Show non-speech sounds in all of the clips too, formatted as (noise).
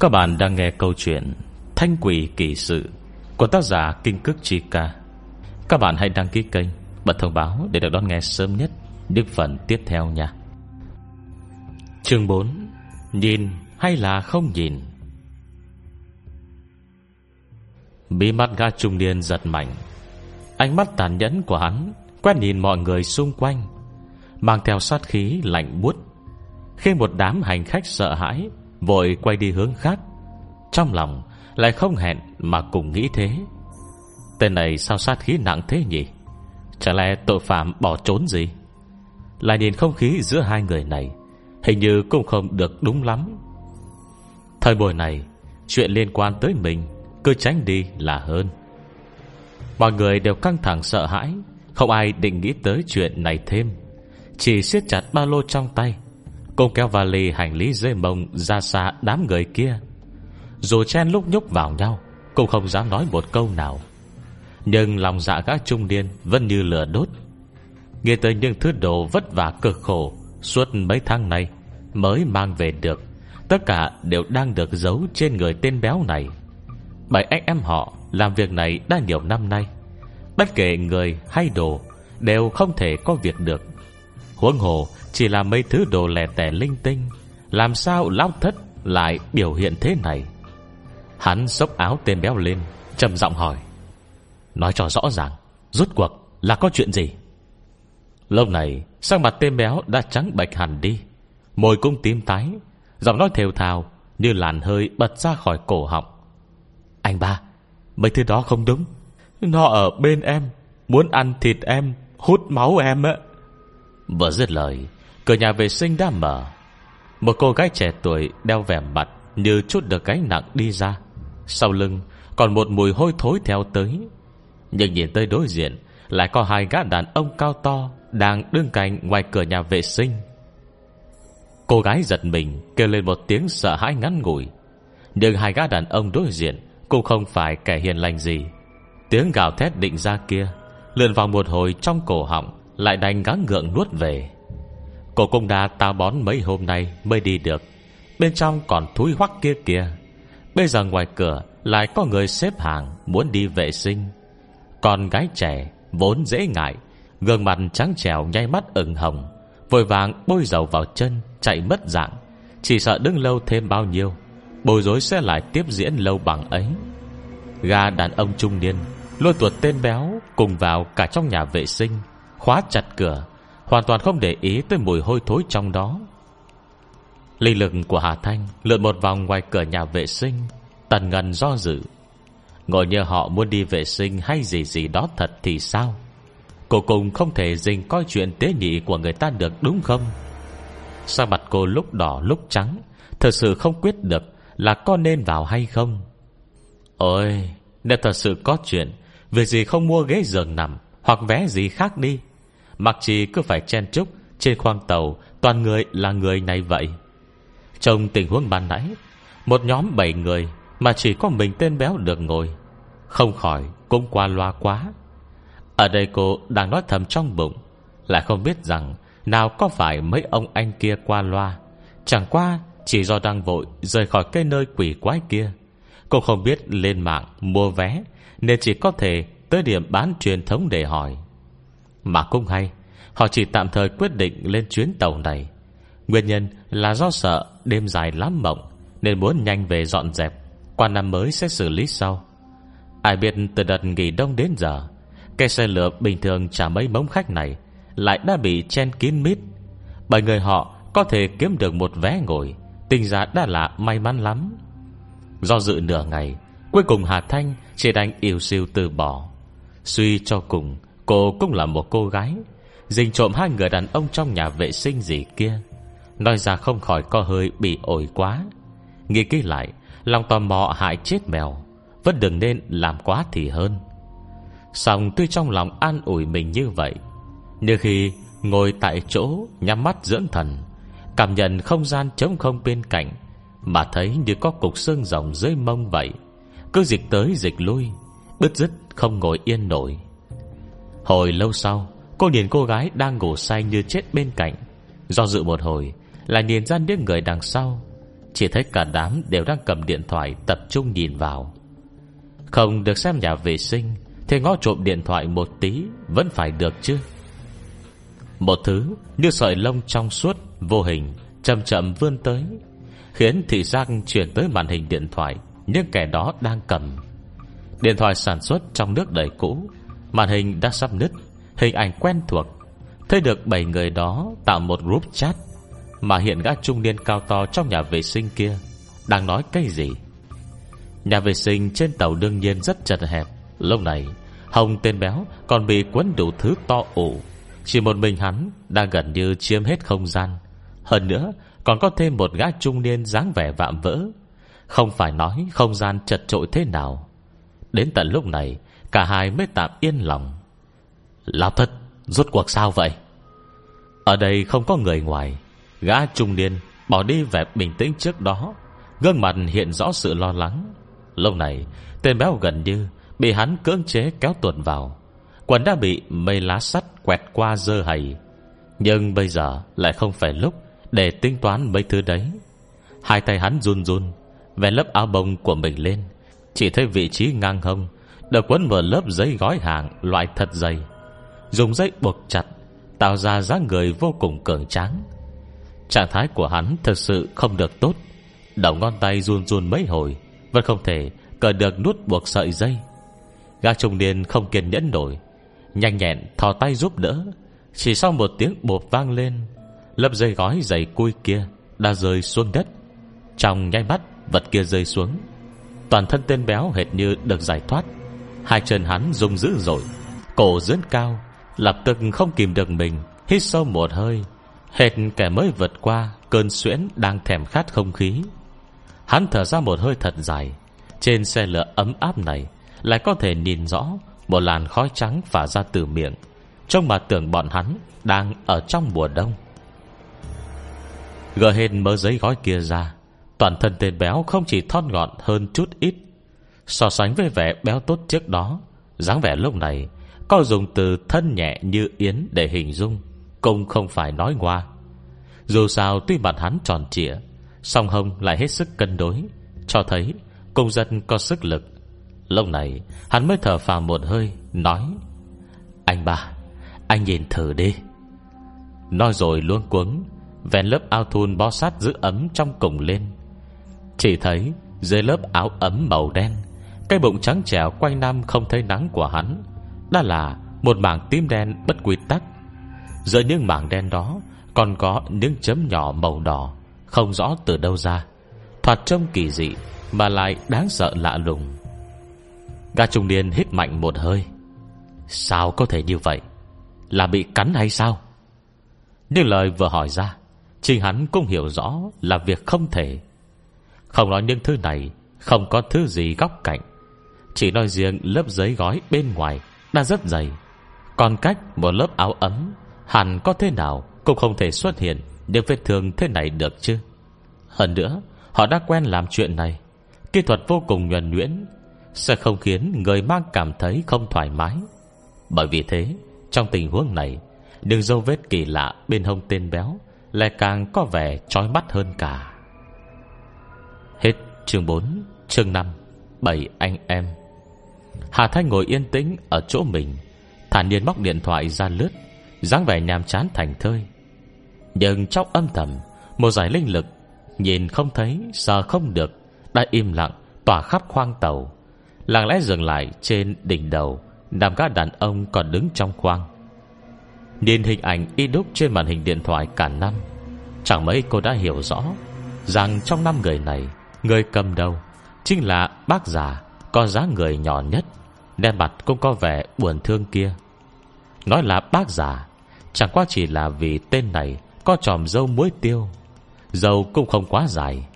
Các bạn đang nghe câu chuyện Thanh quỷ kỳ sự Của tác giả Kinh Cước Chi Ca. Các bạn hãy đăng ký kênh Bật thông báo để được đón nghe sớm nhất Những phần tiếp theo nha. Chương 4 Nhìn hay là không nhìn? Bí mắt ga trung niên giật mạnh. Ánh mắt tàn nhẫn của hắn Quét nhìn mọi người xung quanh, Mang theo sát khí lạnh buốt. Khi một đám hành khách sợ hãi Vội quay đi hướng khác. Trong lòng lại không hẹn Mà cùng nghĩ thế. Tên này sao sát khí nặng thế nhỉ? Chả lẽ tội phạm bỏ trốn gì? Lại nhìn không khí giữa hai người này, Hình như cũng không được đúng lắm. Thời buổi này, Chuyện liên quan tới mình Cứ tránh đi là hơn. Mọi người đều căng thẳng sợ hãi, Không ai định nghĩ tới chuyện này thêm. Chỉ siết chặt ba lô trong tay cô kéo vali hành lý dê mông Ra xa đám người kia. Dù chen lúc nhúc vào nhau Cũng không dám nói một câu nào. Nhưng lòng dạ gã trung niên Vẫn như lửa đốt. Nghe tới những thứ đồ vất vả cực khổ Suốt mấy tháng nay Mới mang về được, Tất cả đều đang được giấu trên người tên béo này. Bảy anh em họ Làm việc này đã nhiều năm nay, Bất kể người hay đồ Đều không thể có việc được. Huống hồ chỉ là mấy thứ đồ lẻ tẻ linh tinh, Làm sao lão thất lại biểu hiện thế này? Hắn xốc áo tên béo lên, trầm giọng hỏi. Nói cho rõ ràng, Rốt cuộc là có chuyện gì? Lâu này Sang mặt tên béo đã trắng bạch hẳn đi, Môi cũng tím tái, Giọng nói thều thào Như làn hơi bật ra khỏi cổ họng. Anh ba, Mấy thứ đó không đúng. Nó ở bên em, Muốn ăn thịt em, Hút máu em á. Vừa dứt lời, Cửa nhà vệ sinh đã mở. Một cô gái trẻ tuổi đeo vẻ mặt Như chút được gánh nặng đi ra. Sau lưng còn một mùi hôi thối theo tới. Nhưng nhìn tới đối diện, Lại có hai gã đàn ông cao to Đang đứng cạnh ngoài cửa nhà vệ sinh. Cô gái giật mình, Kêu lên một tiếng sợ hãi ngắn ngủi. Nhưng hai gã đàn ông đối diện Cũng không phải kẻ hiền lành gì. Tiếng gào thét định ra kia Lượn vào một hồi trong cổ họng lại đành gắng ngượng nuốt về. Cổ cung đa tao bón mấy hôm nay Mới đi được. Bên trong còn thúi hoắc kia kìa. Bây giờ ngoài cửa lại có người xếp hàng Muốn đi vệ sinh. Còn gái trẻ vốn dễ ngại, Gương mặt trắng trèo nhay mắt ửng hồng, Vội vàng bôi dầu vào chân, Chạy mất dạng. Chỉ sợ đứng lâu thêm bao nhiêu Bồi dối sẽ lại tiếp diễn lâu bằng ấy. Gà đàn ông trung niên Lôi tuột tên béo Cùng vào cả trong nhà vệ sinh. Khóa chặt cửa, Hoàn toàn không để ý tới mùi hôi thối trong đó. Linh lực của Hà Thanh Lượn một vòng ngoài cửa nhà vệ sinh, Tần ngần do dự. Ngồi như họ muốn đi vệ sinh Hay gì gì đó thật thì sao? Cô cùng không thể dình coi chuyện tế nhị Của người ta được đúng không? Sao mặt cô lúc đỏ lúc trắng, Thật sự không quyết được Là có nên vào hay không. Ôi, Nếu thật sự có chuyện, Việc gì không mua ghế giường nằm Hoặc vé gì khác đi? Mặc chỉ cứ phải chen chúc Trên khoang tàu, Toàn người là người này vậy. Trong tình huống ban nãy, Một nhóm 7 người Mà chỉ có mình tên béo được ngồi, Không khỏi cũng qua loa quá. Ở đây cô đang nói thầm trong bụng, Lại không biết rằng Nào có phải mấy ông anh kia qua loa. Chẳng qua chỉ do đang vội Rời khỏi cái nơi quỷ quái kia. Cô không biết lên mạng mua vé, Nên chỉ có thể tới điểm bán truyền thống để hỏi mà cũng hay. Họ chỉ tạm thời quyết định lên chuyến tàu này. Nguyên nhân là do sợ Đêm dài lắm mộng, Nên muốn nhanh về dọn dẹp, Qua năm mới sẽ xử lý sau. Ai biết từ đợt nghỉ đông đến giờ, Cái xe lửa bình thường trả mấy mống khách này Lại đã bị chen kín mít. Bởi người họ có thể kiếm được một vé ngồi Tình giá đã là may mắn lắm. Do dự nửa ngày, Cuối cùng Hà Thanh chỉ đành yêu siêu từ bỏ. Suy cho cùng Cô cũng là một cô gái. Dình trộm hai người đàn ông trong nhà vệ sinh gì kia. Nói ra không khỏi có hơi bị ổi quá. Nghĩ kỹ lại, Lòng tò mò hại chết mèo. Vẫn đừng nên làm quá thì hơn. Xong tuy trong lòng an ủi mình như vậy, Nhưng khi ngồi tại chỗ Nhắm mắt dưỡng thần, Cảm nhận không gian trống không bên cạnh, Mà thấy như có cục xương rồng dưới mông vậy, Cứ dịch tới dịch lui, Bứt rứt không ngồi yên nổi. Hồi lâu sau, Cô nhìn cô gái đang ngủ say như chết bên cạnh. Do dự một hồi, Lại nhìn ra những người đằng sau. Chỉ thấy cả đám đều đang cầm điện thoại Tập trung nhìn vào. Không được xem nhà vệ sinh, Thì ngó trộm điện thoại một tí Vẫn phải được chứ. Một thứ như sợi lông trong suốt Vô hình chậm chậm vươn tới, Khiến thị giác chuyển tới màn hình điện thoại Nhưng kẻ đó đang cầm. Điện thoại sản xuất trong nước đầy cũ Màn hình đã sắp nứt, Hình ảnh quen thuộc. Thấy được 7 người đó tạo một group chat Mà hiện gã trung niên cao to Trong nhà vệ sinh kia Đang nói cái gì. Nhà vệ sinh trên tàu đương nhiên rất chật hẹp. Lúc này, Hồng tên béo còn bị quấn đủ thứ to ủ. Chỉ một mình hắn Đang gần như chiếm hết không gian. Hơn nữa, còn có thêm một gã trung niên dáng vẻ vạm vỡ. Không phải nói không gian chật trội thế nào. Đến tận lúc này Cả hai mới tạm yên lòng. Lão thất, Rốt cuộc sao vậy? Ở đây không có người ngoài. Gã trung niên bỏ đi vẻ bình tĩnh trước đó. Gương mặt hiện rõ sự lo lắng. Lâu này, Tên béo gần như Bị hắn cưỡng chế kéo tuần vào. Quần đã bị mây lá sắt quẹt qua dơ hầy. Nhưng bây giờ lại không phải lúc Để tính toán mấy thứ đấy. Hai tay hắn run run Về lớp áo bông của mình lên, Chỉ thấy vị trí ngang hông được quấn vào lớp giấy gói hàng Loại thật dày, Dùng dây buộc chặt, Tạo ra dáng người vô cùng cường tráng. Trạng thái của hắn thật sự không được tốt. Đầu ngón tay run run mấy hồi, Vẫn không thể cởi được nút buộc sợi dây. Gã trung niên không kiên nhẫn nổi, Nhanh nhẹn thò tay giúp đỡ. Chỉ sau một tiếng bột vang lên, Lớp dây gói dày cui kia Đã rơi xuống đất. Trong nháy mắt, vật kia rơi xuống. Toàn thân tên béo hệt như được giải thoát. Hai chân hắn rung dữ rồi Cổ dưỡng cao, Lập tức không kìm được mình, Hít sâu một hơi. Hệt kẻ mới vượt qua, Cơn suyễn đang thèm khát không khí. Hắn thở ra một hơi thật dài. Trên xe lửa ấm áp này, Lại có thể nhìn rõ Một làn khói trắng phả ra từ miệng. Trông mà tưởng bọn hắn Đang ở trong mùa đông. Gỡ hên mớ giấy gói kia ra, Toàn thân tên béo không chỉ thon gọn hơn chút ít So sánh với vẻ béo tốt trước đó, dáng vẻ lúc này, có dùng từ thân nhẹ như yến để hình dung, Cũng không phải nói ngoa. Dù sao tuy mặt hắn tròn trịa, Song hông lại hết sức cân đối, Cho thấy công dân có sức lực. Lúc này, hắn mới thở phào một hơi, Nói, Anh ba, Anh nhìn thử đi. Nói rồi luôn cuống Vén lớp áo thun bó sát giữ ấm trong cùng lên. Chỉ thấy Dưới lớp áo ấm màu đen cái bụng trắng trẻo quanh năm không thấy nắng của hắn. Đã là một mảng tím đen bất quy tắc. Giữa những mảng đen đó Còn có những chấm nhỏ màu đỏ, Không rõ từ đâu ra. Thoạt trông kỳ dị Mà lại đáng sợ lạ lùng. Gà trung niên hít mạnh một hơi. Sao có thể như vậy? Là bị cắn hay sao? Nhưng lời vừa hỏi ra, Chính hắn cũng hiểu rõ Là việc không thể. Không nói những thứ này, Không có thứ gì góc cạnh. Chỉ nói riêng lớp giấy gói bên ngoài đã rất dày. Còn cách một lớp áo ấm, Hẳn có thế nào Cũng không thể xuất hiện Những vết thương thế này được chứ. Hơn nữa, Họ đã quen làm chuyện này. Kỹ thuật vô cùng nhuần nhuyễn, Sẽ không khiến người mang cảm thấy không thoải mái. Bởi vì thế, Trong tình huống này đường dấu vết kỳ lạ bên hông tên béo Lại càng có vẻ trói mắt hơn cả. Hết chương 4 Chương 5 Bảy anh em. Hà Thanh ngồi yên tĩnh ở chỗ mình. Thản nhiên móc điện thoại ra lướt dáng vẻ nhàm chán thành thơi. Nhưng trong âm thầm Một giải linh lực Nhìn không thấy, sợ không được Đã im lặng, tỏa khắp khoang tàu. Lặng lẽ dừng lại trên đỉnh đầu Nằm các đàn ông còn đứng trong khoang. Nhìn hình ảnh y đúc trên màn hình điện thoại cả năm Chẳng mấy cô đã hiểu rõ Rằng trong năm người này Người cầm đầu Chính là bác già có dáng người nhỏ nhất Nét mặt cũng có vẻ buồn thương kia. Nói là bác già, Chẳng qua chỉ là vì tên này Có tròm dâu muối tiêu. Dâu cũng không quá dài,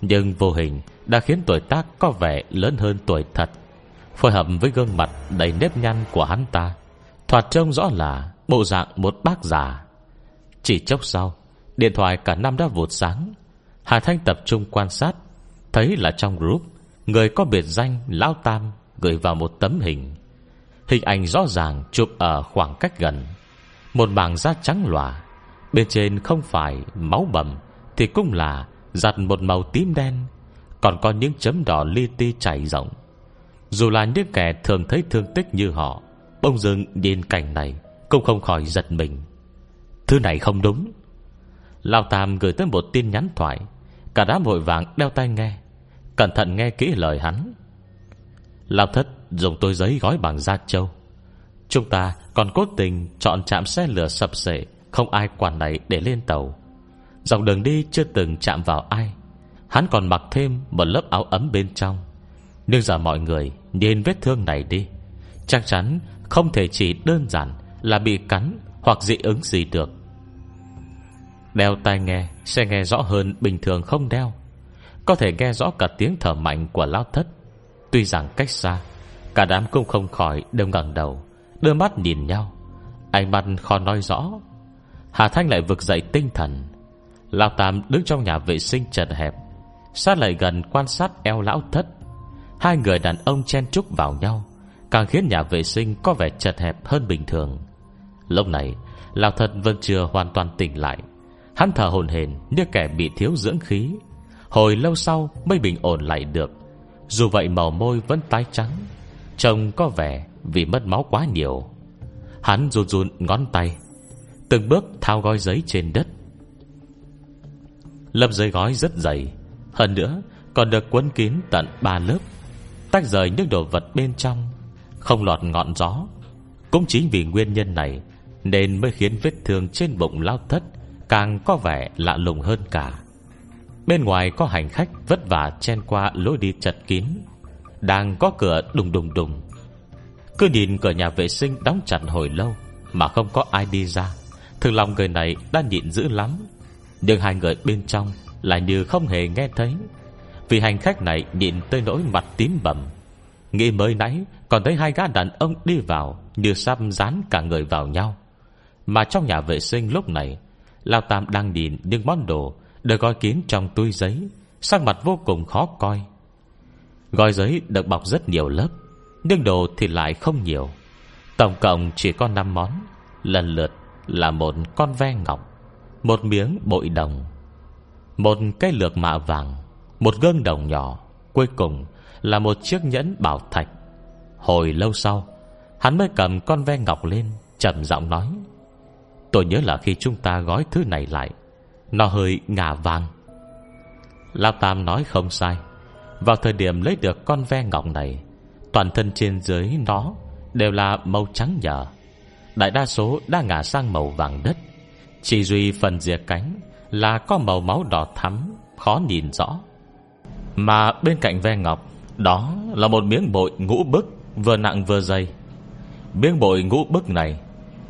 Nhưng vô hình đã khiến tuổi tác Có vẻ lớn hơn tuổi thật. Phối hợp với gương mặt đầy nếp nhăn của hắn ta, Thoạt trông rõ là Bộ dạng một bác già. Chỉ chốc sau, Điện thoại cả năm đã vụt sáng. Hà Thanh tập trung quan sát, Thấy là trong group Người có biệt danh Lão Tam Gửi vào một tấm hình. Hình ảnh rõ ràng chụp ở khoảng cách gần. Một mảng da trắng lòa, Bên trên không phải máu bầm, Thì cũng là Giặt một màu tím đen, Còn có những chấm đỏ li ti chảy rộng. Dù là những kẻ thường thấy thương tích như họ Bông dưng nhìn cảnh này Cũng không khỏi giật mình. Thứ này không đúng. Lão Tam gửi tới một tin nhắn thoại, Cả đám vội vàng đeo tai nghe. Cẩn thận nghe kỹ lời hắn. Lao thất dùng tôi giấy gói bằng da trâu. Chúng ta còn cố tình Chọn chạm xe lửa sập sệ, Không ai quản này để lên tàu. Dòng đường đi chưa từng chạm vào ai. Hắn còn mặc thêm một lớp áo ấm bên trong. Nhưng giờ mọi người Nhìn vết thương này đi. Chắc chắn không thể chỉ đơn giản Là bị cắn hoặc dị ứng gì được. Đeo tai nghe Sẽ nghe rõ hơn bình thường không đeo. Có thể nghe rõ cả tiếng thở mạnh của Lão thất. Tuy rằng cách xa, Cả đám cũng không khỏi đều ngẩng đầu, Đưa mắt nhìn nhau. Ánh mắt khó nói rõ. Hà Thanh lại vực dậy tinh thần. Lão Tam đứng trong nhà vệ sinh chật hẹp, Sát lại gần quan sát eo lão thất. Hai người đàn ông chen chúc vào nhau, Càng khiến nhà vệ sinh có vẻ chật hẹp hơn bình thường. Lúc này, Lão thật vẫn chưa hoàn toàn tỉnh lại. Hắn thở hồn hền như kẻ bị thiếu dưỡng khí. Hồi lâu sau mới bình ổn lại được. Dù vậy màu môi vẫn tái trắng, Trông có vẻ vì mất máu quá nhiều. Hắn run run ngón tay, Từng bước thao gói giấy trên đất. Lớp giấy gói rất dày, Hơn nữa còn được quấn kín tận ba lớp. Tách rời những đồ vật bên trong, Không lọt ngọn gió. Cũng chính vì nguyên nhân này Nên mới khiến vết thương trên bụng lao thất Càng có vẻ lạ lùng hơn cả. Bên ngoài có hành khách vất vả chen qua lối đi chật kín. Đang có cửa đùng đùng đùng. Cứ nhìn cửa nhà vệ sinh đóng chặt hồi lâu Mà không có ai đi ra. Thường lòng người này đã nhịn dữ lắm. Nhưng hai người bên trong Là như không hề nghe thấy. Vì hành khách này nhịn tới nỗi mặt tím bầm. Nghĩ mới nãy Còn thấy hai gã đàn ông đi vào Như sắp dán cả người vào nhau. Mà trong nhà vệ sinh lúc này, Lao Tam đang nhìn những món đồ được gói kín trong túi giấy, Sắc mặt vô cùng khó coi. Gói giấy được bọc rất nhiều lớp, Nhưng đồ thì lại không nhiều. Tổng cộng chỉ có 5 món, Lần lượt là một con ve ngọc, Một miếng bội đồng, Một cái lược mạ vàng, Một gương đồng nhỏ, Cuối cùng là một chiếc nhẫn bảo thạch. Hồi lâu sau, Hắn mới cầm con ve ngọc lên, trầm giọng nói, Tôi nhớ là khi chúng ta gói thứ này lại nó hơi ngả vàng. Lão Tam nói không sai. Vào thời điểm lấy được con ve ngọc này, Toàn thân trên dưới nó Đều là màu trắng nhờ. Đại đa số đã ngả sang màu vàng đất. Chỉ duy phần rìa cánh Là có màu máu đỏ thắm, Khó nhìn rõ. Mà bên cạnh ve ngọc, Đó là một miếng bội ngũ bức Vừa nặng vừa dày. Miếng bội ngũ bức này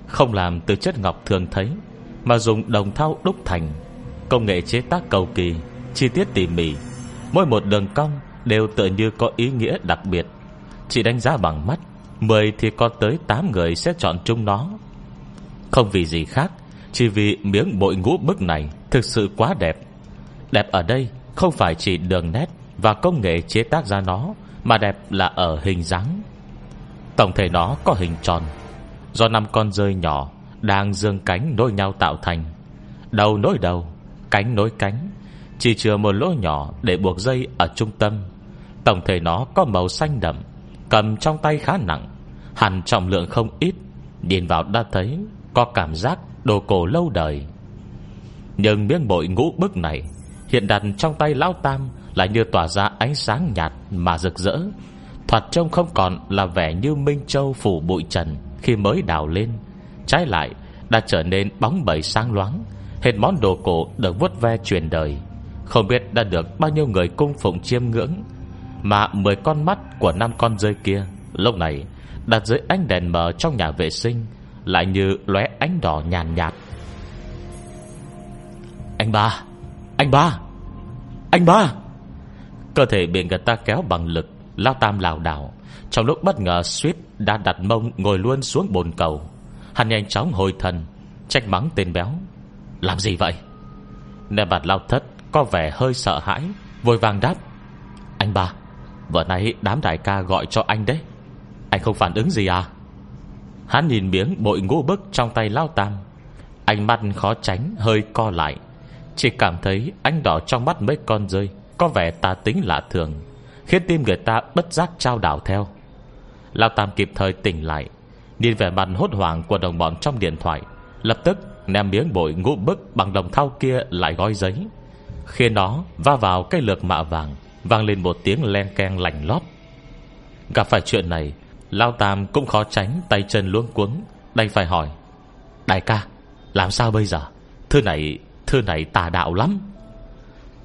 Không làm từ chất ngọc thường thấy, Mà dùng đồng thau đúc thành. Công nghệ chế tác cầu kỳ, Chi tiết tỉ mỉ. Mỗi một đường cong đều tự như có ý nghĩa đặc biệt. Chỉ đánh giá bằng mắt, Mười thì có tới 8 người sẽ chọn chung nó. Không vì gì khác, Chỉ vì miếng bội ngũ bức này Thực sự quá đẹp. Đẹp ở đây không phải chỉ đường nét Và công nghệ chế tác ra nó, Mà đẹp là ở hình dáng. Tổng thể nó có hình tròn, Do năm con rơi nhỏ Đang dương cánh nối nhau tạo thành. Đầu nối đầu Cánh nối cánh, Chỉ chừa một lỗ nhỏ để buộc dây ở trung tâm. Tổng thể nó có màu xanh đậm, Cầm trong tay khá nặng, Hẳn trọng lượng không ít. Nhìn vào đã thấy Có cảm giác đồ cổ lâu đời. Nhưng miếng bội ngũ bức này Hiện đặt trong tay Lão Tam Lại như tỏa ra ánh sáng nhạt Mà rực rỡ. Thoạt trông không còn là vẻ như Minh Châu phủ bụi trần Khi mới đào lên, Trái lại đã trở nên bóng bẩy sáng loáng. Hết món đồ cổ được vuốt ve truyền đời. Không biết đã được bao nhiêu người cung phụng chiêm ngưỡng Mà mười con mắt của năm con rơi kia Lúc này đặt dưới ánh đèn mờ trong nhà vệ sinh Lại như lóe ánh đỏ nhàn nhạt, Anh ba! Anh ba! Anh ba! Cơ thể bị người ta kéo bằng lực Lao tam lào đảo. Trong lúc bất ngờ suýt đã đặt mông Ngồi luôn xuống bồn cầu. Hắn nhanh chóng hồi thần Trách mắng tên béo. Làm gì vậy? Nè bạt lao thất có vẻ hơi sợ hãi, Vội vàng đáp. Anh ba, Vừa nãy đám đại ca gọi cho anh đấy. Anh không phản ứng gì à? Hắn nhìn miếng bội ngũ bức trong tay lao tam. Ánh mắt khó tránh, hơi co lại. Chỉ cảm thấy ánh đỏ trong mắt mấy con rơi Có vẻ tà tính lạ thường, Khiến tim người ta bất giác trao đảo theo. Lao Tam kịp thời tỉnh lại, Nhìn vẻ mặt hốt hoảng của đồng bọn trong điện thoại, Lập tức ném miếng bội ngũ bức Bằng đồng thau kia lại gói giấy. Khi nó va vào cây lược mạ vàng, Vang lên một tiếng len keng lành lót. Gặp phải chuyện này, Lao Tam cũng khó tránh tay chân luống cuống, Đành phải hỏi, Đại ca, làm sao bây giờ? Thư này Thư này tà đạo lắm.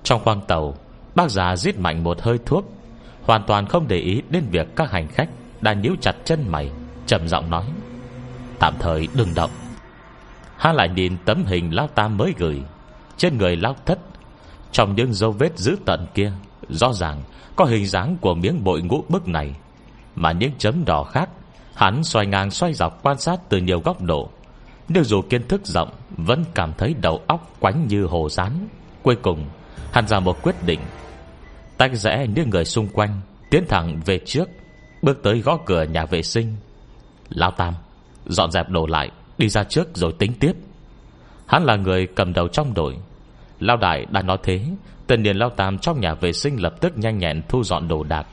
Trong khoang tàu, Bác già giết mạnh một hơi thuốc, Hoàn toàn không để ý đến việc các hành khách đang níu chặt chân mày, trầm giọng nói, Tạm thời đừng động. Há lại nhìn tấm hình Lao Tam mới gửi. Trên người Lao Thất, Trong những dấu vết dữ tận kia, Rõ ràng có hình dáng của miếng bội ngũ bức này. Mà những chấm đỏ khác, Hắn xoay ngang xoay dọc quan sát từ nhiều góc độ. Nếu dù kiến thức rộng, Vẫn cảm thấy đầu óc quánh như hồ rán. Cuối cùng, Hắn ra một quyết định. Tách rẽ những người xung quanh, Tiến thẳng về trước, Bước tới gõ cửa nhà vệ sinh. Lao Tam, Dọn dẹp đồ lại. Đi ra trước rồi tính tiếp. Hắn là người cầm đầu trong đội. Lao Đại đã nói thế Tần niên Lao Tam trong nhà vệ sinh lập tức nhanh nhẹn thu dọn đồ đạc.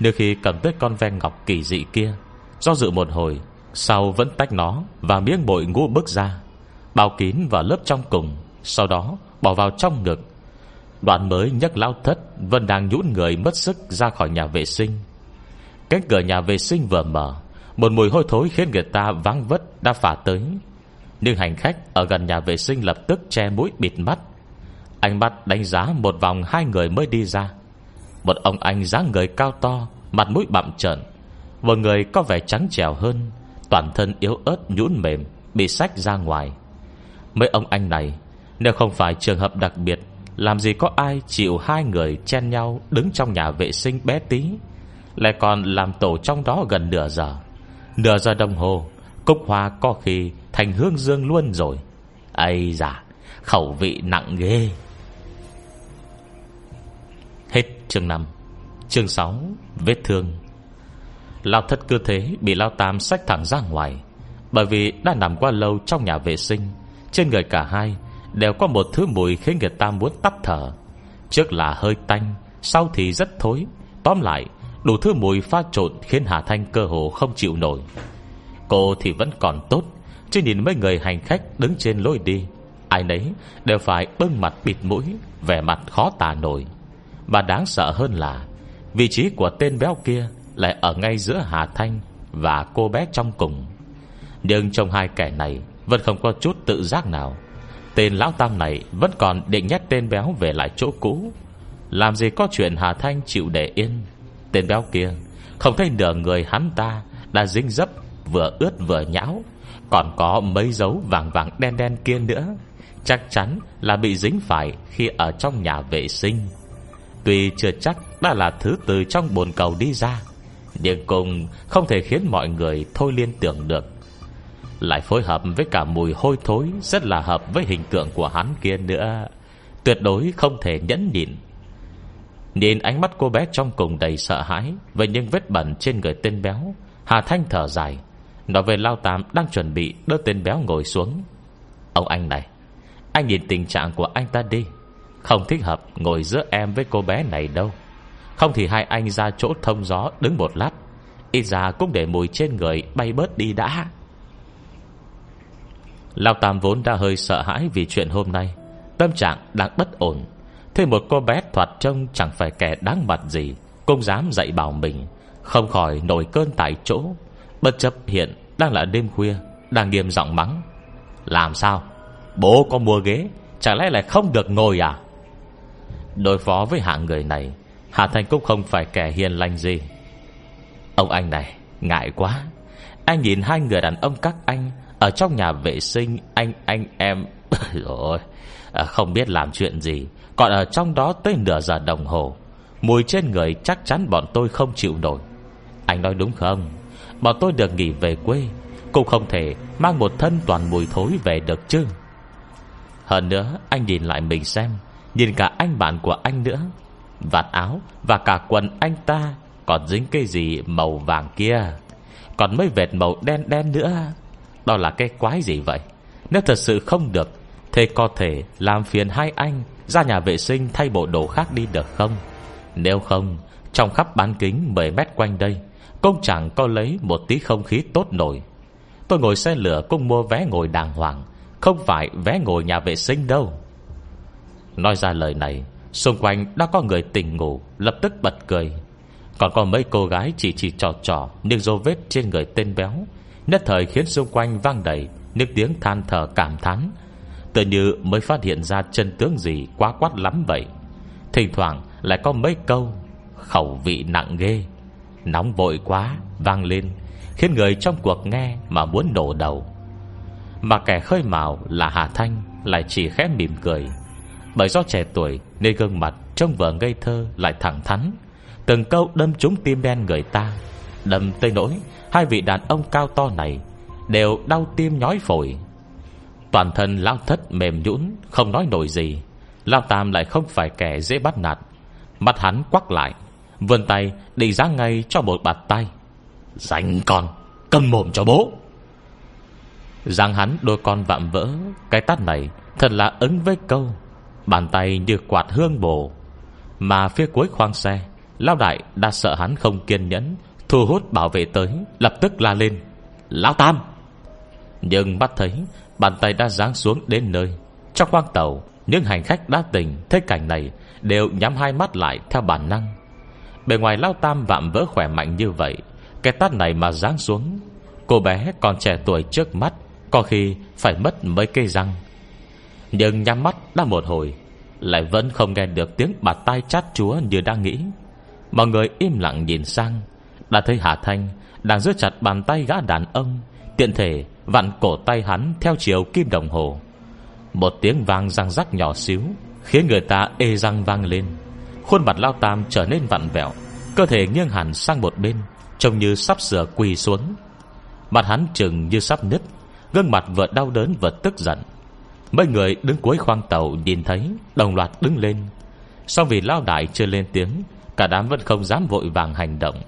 Nếu khi cầm tới con ven ngọc kỳ dị kia, Do dự một hồi, Sau vẫn tách nó Và miếng bội ngũ bước ra, Bao kín vào lớp trong cùng, Sau đó bỏ vào trong ngực. Đoạn mới nhấc lao thất Vẫn đang nhũn người mất sức ra khỏi nhà vệ sinh. Cánh cửa nhà vệ sinh vừa mở một mùi hôi thối khiến người ta vắng vất, Đã phả tới. Nhưng hành khách ở gần nhà vệ sinh lập tức che mũi bịt mắt. Anh mắt đánh giá một vòng hai người mới đi ra. Một ông anh dáng người cao to, Mặt mũi bặm trợn. Một người có vẻ trắng trẻo hơn, Toàn thân yếu ớt, nhũn mềm, Bị sách ra ngoài. Mấy ông anh này, Nếu không phải trường hợp đặc biệt, Làm gì có ai chịu hai người chen nhau Đứng trong nhà vệ sinh bé tí, Lại còn làm tổ trong đó gần nửa giờ. Nửa giờ đồng hồ, Cúc hoa có khi thành hương dương luôn rồi. Ây da, Khẩu vị nặng ghê. Hết chương 5 Chương 6 Vết thương. Lao thất cơ thế bị Lao Tam sách thẳng ra ngoài. Bởi vì đã nằm qua lâu trong nhà vệ sinh, Trên người cả hai Đều có một thứ mùi khiến người ta muốn tắt thở. Trước là hơi tanh, Sau thì rất thối, Tóm lại đủ thứ mùi pha trộn Khiến Hà Thanh cơ hồ không chịu nổi. Cô thì vẫn còn tốt, Chứ nhìn mấy người hành khách đứng trên lối đi, Ai nấy đều phải bưng mặt bịt mũi, Vẻ mặt khó tả nổi. Mà đáng sợ hơn là, Vị trí của tên béo kia Lại ở ngay giữa Hà Thanh Và cô bé trong cùng. Nhưng trong hai kẻ này Vẫn không có chút tự giác nào. Tên lão tam này vẫn còn định nhét tên béo về lại chỗ cũ. Làm gì có chuyện Hà Thanh chịu để yên. Tên béo kia. Không thấy nửa người hắn ta Đã dính dấp, vừa ướt vừa nhão. Còn có mấy dấu vàng vàng đen đen kia nữa. Chắc chắn là bị dính phải Khi ở trong nhà vệ sinh. Tuy chưa chắc đã là thứ từ trong bồn cầu đi ra, Nhưng cũng không thể khiến mọi người thôi liên tưởng được. Lại phối hợp với cả mùi hôi thối Rất là hợp với hình tượng của hắn kia nữa. Tuyệt đối không thể nhẫn nhịn. Nhìn ánh mắt cô bé trong cùng đầy sợ hãi Về những vết bẩn trên người tên béo, Hà Thanh thở dài. Nói về Lao Tam đang chuẩn bị đỡ tên béo ngồi xuống. Ông anh này, Anh nhìn tình trạng của anh ta đi. Không thích hợp ngồi giữa em với cô bé này đâu. Không thì hai anh ra chỗ thông gió đứng một lát. Ít ra cũng để mùi trên người bay bớt đi đã. Lao Tam vốn đã hơi sợ hãi vì chuyện hôm nay. Tâm trạng đang bất ổn. Thế một cô bé thoạt trông chẳng phải kẻ đáng mặt gì, Cũng dám dạy bảo mình, Không khỏi nổi cơn tại chỗ. Bất chấp hiện đang là đêm khuya, Đang nghiêm giọng mắng, Làm sao? Bố có mua ghế, Chẳng lẽ lại không được ngồi à? Đối phó với hạng người này, Hà Thành cũng không phải kẻ hiền lành gì. Ông anh này, Ngại quá. Anh nhìn hai người đàn ông các anh ở trong nhà vệ sinh, Anh anh, em. (laughs) Rồi à, Không biết làm chuyện gì. Còn ở trong đó tới nửa giờ đồng hồ, Mùi trên người chắc chắn bọn tôi không chịu nổi. Anh nói đúng không? Bọn tôi được nghỉ về quê, Cũng không thể mang một thân toàn mùi thối về được chứ. Hơn nữa, anh nhìn lại mình xem, Nhìn cả anh bạn của anh nữa. Vạt áo và cả quần anh ta Còn dính cái gì màu vàng kia? Còn mấy vệt màu đen đen nữa? Đó là cái quái gì vậy? Nếu thật sự không được, Thế có thể làm phiền hai anh ra nhà vệ sinh thay bộ đồ khác đi được không? Nếu không, Trong khắp bán kính 10 mét quanh đây, Cũng chẳng có lấy một tí không khí tốt nổi. Tôi ngồi xe lửa cũng mua vé ngồi đàng hoàng, Không phải vé ngồi nhà vệ sinh đâu. Nói ra lời này, Xung quanh đã có người tỉnh ngủ, Lập tức bật cười. Còn có mấy cô gái chỉ chỉ trò trò Nhưng dấu vết trên người tên béo. Nhất thời khiến xung quanh vang đầy Những tiếng than thở cảm thán Tự như mới phát hiện ra chân tướng gì Quá quát lắm vậy. Thỉnh thoảng lại có mấy câu, Khẩu vị nặng ghê, Nóng vội quá, vang lên, Khiến người trong cuộc nghe mà muốn nổ đầu. Mà kẻ khơi mào là Hà Thanh Lại chỉ khẽ mỉm cười. Bởi do trẻ tuổi Nên gương mặt trông vợ ngây thơ Lại thẳng thắn. Từng câu đâm trúng tim đen người ta, Đâm tới nỗi Hai vị đàn ông cao to này Đều đau tim nhói phổi. Toàn thân lao thất mềm nhũn, Không nói nổi gì. Lao Tam lại không phải kẻ dễ bắt nạt. Mặt hắn quắc lại, Vươn tay định giáng ngay cho một bạt tay. Dành con, Cầm mồm cho bố. Giang hắn đôi con vạm vỡ, Cái tát này thật là ứng với câu, Bàn tay như quạt hương bổ Mà phía cuối khoang xe Lao đại đã sợ hắn không kiên nhẫn, Thu hút bảo vệ tới, Lập tức la lên Lao Tam! Nhưng bắt thấy Bàn tay đã giáng xuống đến nơi. Trong khoang tàu, Những hành khách đã tỉnh, Thấy cảnh này, Đều nhắm hai mắt lại theo bản năng. Bề ngoài Lao Tam vạm vỡ khỏe mạnh như vậy, Cái tát này mà giáng xuống, Cô bé còn trẻ tuổi trước mắt, Có khi phải mất mấy cây răng. Nhưng nhắm mắt đã một hồi, Lại vẫn không nghe được tiếng bạt tay chát chúa như đang nghĩ. Mọi người im lặng nhìn sang, Đã thấy Hà Thanh Đang giữ chặt bàn tay gã đàn ông, Tiện thể vặn cổ tay hắn Theo chiều kim đồng hồ. Một tiếng vang răng rắc nhỏ xíu, Khiến người ta ê răng vang lên. Khuôn mặt Lao Tam trở nên vặn vẹo, Cơ thể nghiêng hẳn sang một bên, Trông như sắp sửa quỳ xuống. Mặt hắn chừng như sắp nứt, Gương mặt vừa đau đớn vừa tức giận. Mấy người đứng cuối khoang tàu Nhìn thấy, đồng loạt đứng lên. Sau vì lao đại chưa lên tiếng, Cả đám vẫn không dám vội vàng hành động.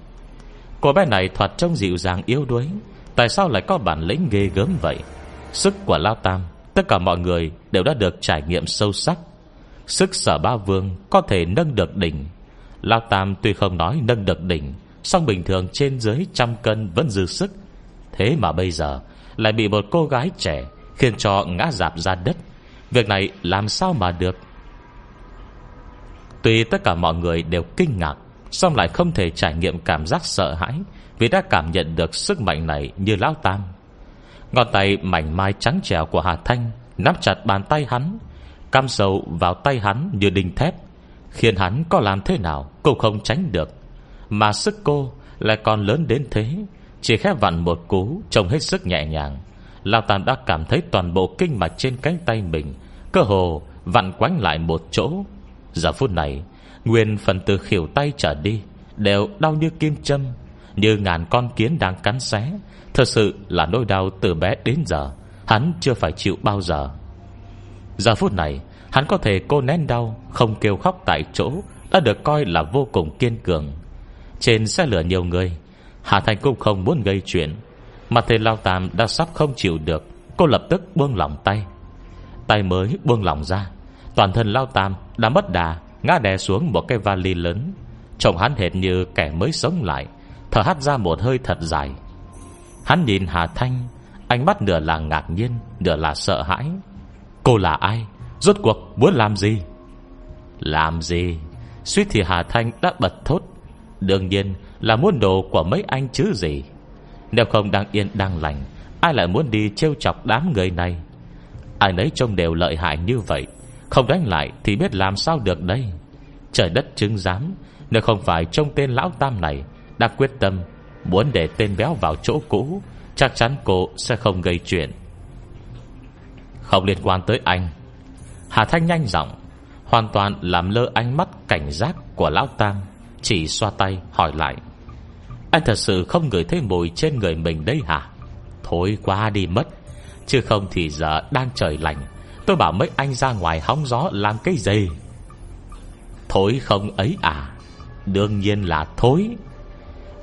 Cô bé này thoạt trông dịu dàng yếu đuối Tại sao lại có bản lĩnh ghê gớm vậy? Sức của Lao Tam, Tất cả mọi người đều đã được trải nghiệm sâu sắc. Sức sở ba vương Có thể nâng được đỉnh. Lao Tam tuy không nói nâng được đỉnh, song bình thường trên dưới trăm cân vẫn dư sức. Thế mà bây giờ Lại bị một cô gái trẻ Khiến cho ngã dạp ra đất. Việc này làm sao mà được? Tuy tất cả mọi người đều kinh ngạc, song lại không thể trải nghiệm cảm giác sợ hãi. Vì đã cảm nhận được sức mạnh này như Lão Tam. Ngón tay mảnh mai trắng trẻo của Hà Thanh Nắm chặt bàn tay hắn Cam sầu vào tay hắn như đinh thép, Khiến hắn có làm thế nào Cũng không tránh được. Mà sức cô lại còn lớn đến thế, Chỉ khép vặn một cú Trông hết sức nhẹ nhàng. Lão Tam đã cảm thấy toàn bộ kinh mạch trên cánh tay mình Cơ hồ vặn quánh lại một chỗ. Giờ phút này, Nguyên phần từ khỉu tay trở đi, Đều đau như kim châm như ngàn con kiến đang cắn xé. Thật sự là nỗi đau từ bé đến giờ, Hắn chưa phải chịu bao giờ. Giờ phút này, Hắn có thể cô nén đau, Không kêu khóc tại chỗ, Đã được coi là vô cùng kiên cường. Trên xe lửa nhiều người, Hà Thành cũng không muốn gây chuyện. Mà thầy Lao Tam đã sắp không chịu được, Cô lập tức buông lỏng tay. Tay mới buông lỏng ra, Toàn thân Lao Tam đã mất đà, Ngã đè xuống một cái vali lớn. Trông hắn hệt như kẻ mới sống lại Thở hắt ra một hơi thật dài. Hắn nhìn Hà Thanh, Ánh mắt nửa là ngạc nhiên, Nửa là sợ hãi. Cô là ai? Rốt cuộc muốn làm gì? Làm gì? Suýt thì Hà Thanh đã bật thốt. Đương nhiên là muốn đồ của mấy anh chứ gì. Nếu không đang yên đang lành, Ai lại muốn đi trêu chọc đám người này? Ai nấy trông đều lợi hại như vậy, Không đánh lại thì biết làm sao được đây? Trời đất chứng giám, Nếu không phải trông tên lão tam này đã quyết tâm, Muốn để tên béo vào chỗ cũ, Chắc chắn cô sẽ không gây chuyện. Không liên quan tới anh, Hà Thanh nhanh giọng, Hoàn toàn làm lơ ánh mắt cảnh giác của Lão Tam, Chỉ xoa tay hỏi lại. Anh thật sự không ngửi thấy mùi trên người mình đấy hả? Thôi quá đi mất, Chứ không thì giờ đang trời lành, Tôi bảo mấy anh ra ngoài hóng gió làm cái gì? Thối không ấy à? Đương nhiên là thối.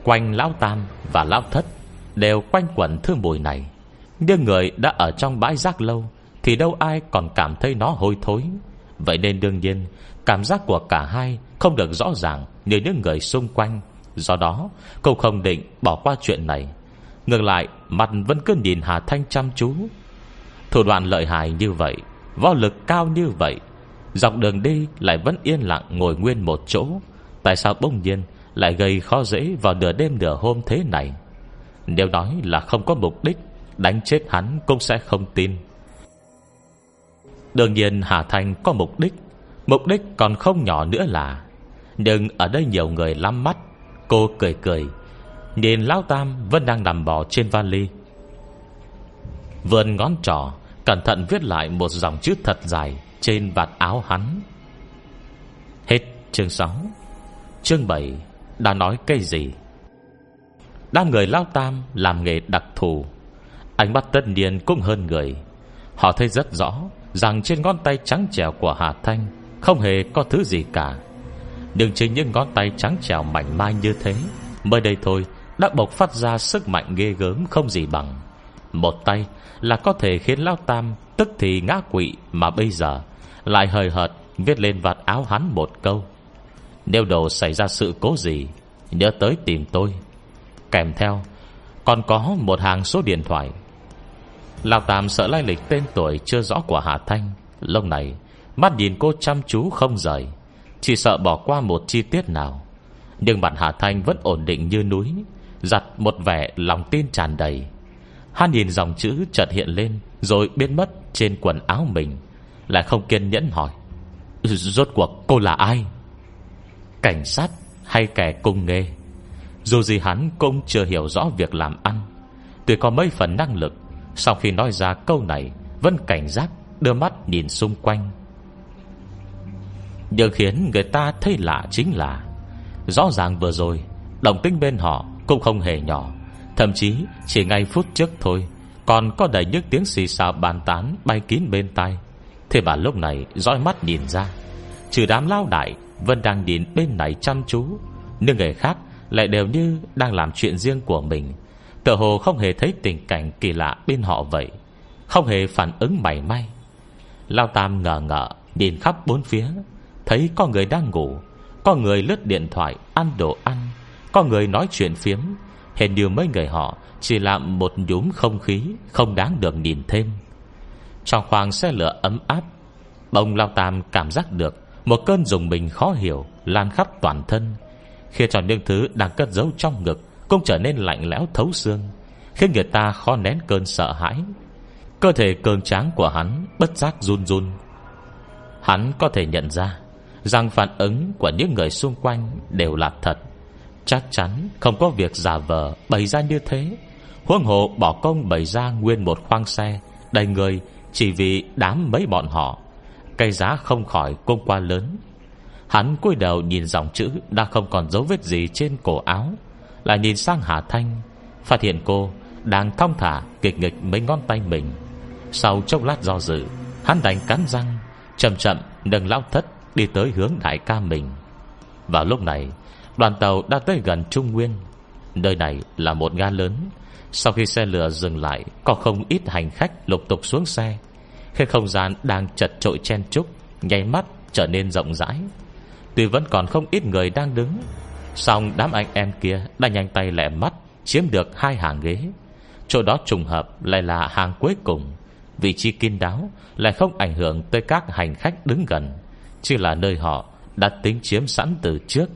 Quanh Lão Tam và Lão Thất Đều quanh quẩn thương mùi này. Nhưng người đã ở trong bãi rác lâu, Thì đâu ai còn cảm thấy nó hôi thối. Vậy nên đương nhiên, Cảm giác của cả hai không được rõ ràng Như những người xung quanh. Do đó, cô không định bỏ qua chuyện này. Ngược lại, Mặt vẫn cứ nhìn Hà Thanh chăm chú. Thủ đoạn lợi hại như vậy, Võ lực cao như vậy, Dọc đường đi lại vẫn yên lặng ngồi nguyên một chỗ. Tại sao bỗng nhiên lại gây khó dễ vào nửa đêm nửa hôm thế này. Nếu nói là không có mục đích, Đánh chết hắn cũng sẽ không tin. Đương nhiên Hà Thanh có mục đích Mục đích còn không nhỏ nữa là, Nhưng ở đây nhiều người lắm mắt, Cô cười cười, Nhìn Lão Tam vẫn đang nằm bò trên vali. Vườn ngón trỏ, Cẩn thận viết lại một dòng chữ thật dài Trên vạt áo hắn. Hết chương 6 Chương 7 đã nói cây gì? Đám người Lao Tam làm nghề đặc thù. Ánh mắt tất nhiên cũng hơn người. Họ thấy rất rõ Rằng trên ngón tay trắng trẻo của Hà Thanh Không hề có thứ gì cả. Nhưng chính những ngón tay trắng trẻo mảnh mai như thế Mới đây thôi Đã bộc phát ra sức mạnh ghê gớm không gì bằng. Một tay là có thể khiến Lao Tam Tức thì ngã quỵ Mà bây giờ lại hời hợt Viết lên vạt áo hắn một câu. Nếu đồ xảy ra sự cố gì, Nhớ tới tìm tôi. Kèm theo, Còn có một hàng số điện thoại. Lão Tam sợ lai lịch tên tuổi Chưa rõ của Hà Thanh. Lúc này, mắt nhìn cô chăm chú không rời, Chỉ sợ bỏ qua một chi tiết nào. Nhưng bạn Hà Thanh vẫn ổn định như núi, Giặt một vẻ lòng tin tràn đầy. Hắn nhìn dòng chữ chợt hiện lên, Rồi biến mất trên quần áo mình, Lại không kiên nhẫn hỏi, Rốt cuộc cô là ai? Cảnh sát hay kẻ cung nghề. Dù gì hắn cũng chưa hiểu rõ việc làm ăn. Tuy có mấy phần năng lực Sau khi nói ra câu này, Vẫn cảnh giác đưa mắt nhìn xung quanh. Điều khiến người ta thấy lạ chính là, Rõ ràng vừa rồi, Động tính bên họ cũng không hề nhỏ. Thậm chí chỉ ngay phút trước thôi, Còn có đầy những tiếng xì xào bàn tán Bay kín bên tai. Thế mà lúc này dõi mắt nhìn ra, Trừ đám lao đại vẫn đang nhìn bên này chăm chú, Nhưng người khác lại đều như Đang làm chuyện riêng của mình. Tựa hồ không hề thấy tình cảnh kỳ lạ bên họ vậy, Không hề phản ứng mảy may. Lao Tam ngờ ngợ Nhìn khắp bốn phía, Thấy có người đang ngủ, Có người lướt điện thoại, ăn đồ ăn, Có người nói chuyện phiếm. Hình như mấy người họ Chỉ làm một nhúm không khí Không đáng được nhìn thêm. Trong khoang xe lửa ấm áp, Bông Lao Tam cảm giác được một cơn dùng mình khó hiểu Lan khắp toàn thân. Khi cho những thứ đang cất giấu trong ngực Cũng trở nên lạnh lẽo thấu xương, Khiến người ta khó nén cơn sợ hãi. Cơ thể cường tráng của hắn Bất giác run run. Hắn có thể nhận ra Rằng phản ứng của những người xung quanh Đều là thật. Chắc chắn không có việc giả vờ Bày ra như thế. Huân hộ bỏ công bày ra nguyên một khoang xe, Đầy người chỉ vì đám mấy bọn họ. Cây giá không khỏi công qua lớn. Hắn cúi đầu nhìn dòng chữ Đã không còn dấu vết gì trên cổ áo, Lại nhìn sang Hà Thanh, Phát hiện cô đang thong thả Kịch nghịch mấy ngón tay mình. Sau chốc lát do dự, Hắn đành cắn răng, Chậm chậm nâng lão thất Đi tới hướng đại ca mình. Vào lúc này, Đoàn tàu đã tới gần Trung Nguyên. Nơi này là một ga lớn. Sau khi xe lửa dừng lại, Có không ít hành khách lục tục xuống xe. Khi không gian đang chật trội chen chúc, Nháy mắt trở nên rộng rãi. Tuy vẫn còn không ít người đang đứng Xong đám anh em kia Đã nhanh tay lẹ mắt, Chiếm được hai hàng ghế. Chỗ đó trùng hợp lại là hàng cuối cùng, Vị trí kín đáo Lại không ảnh hưởng tới các hành khách đứng gần, Chỉ là nơi họ đã tính chiếm sẵn từ trước.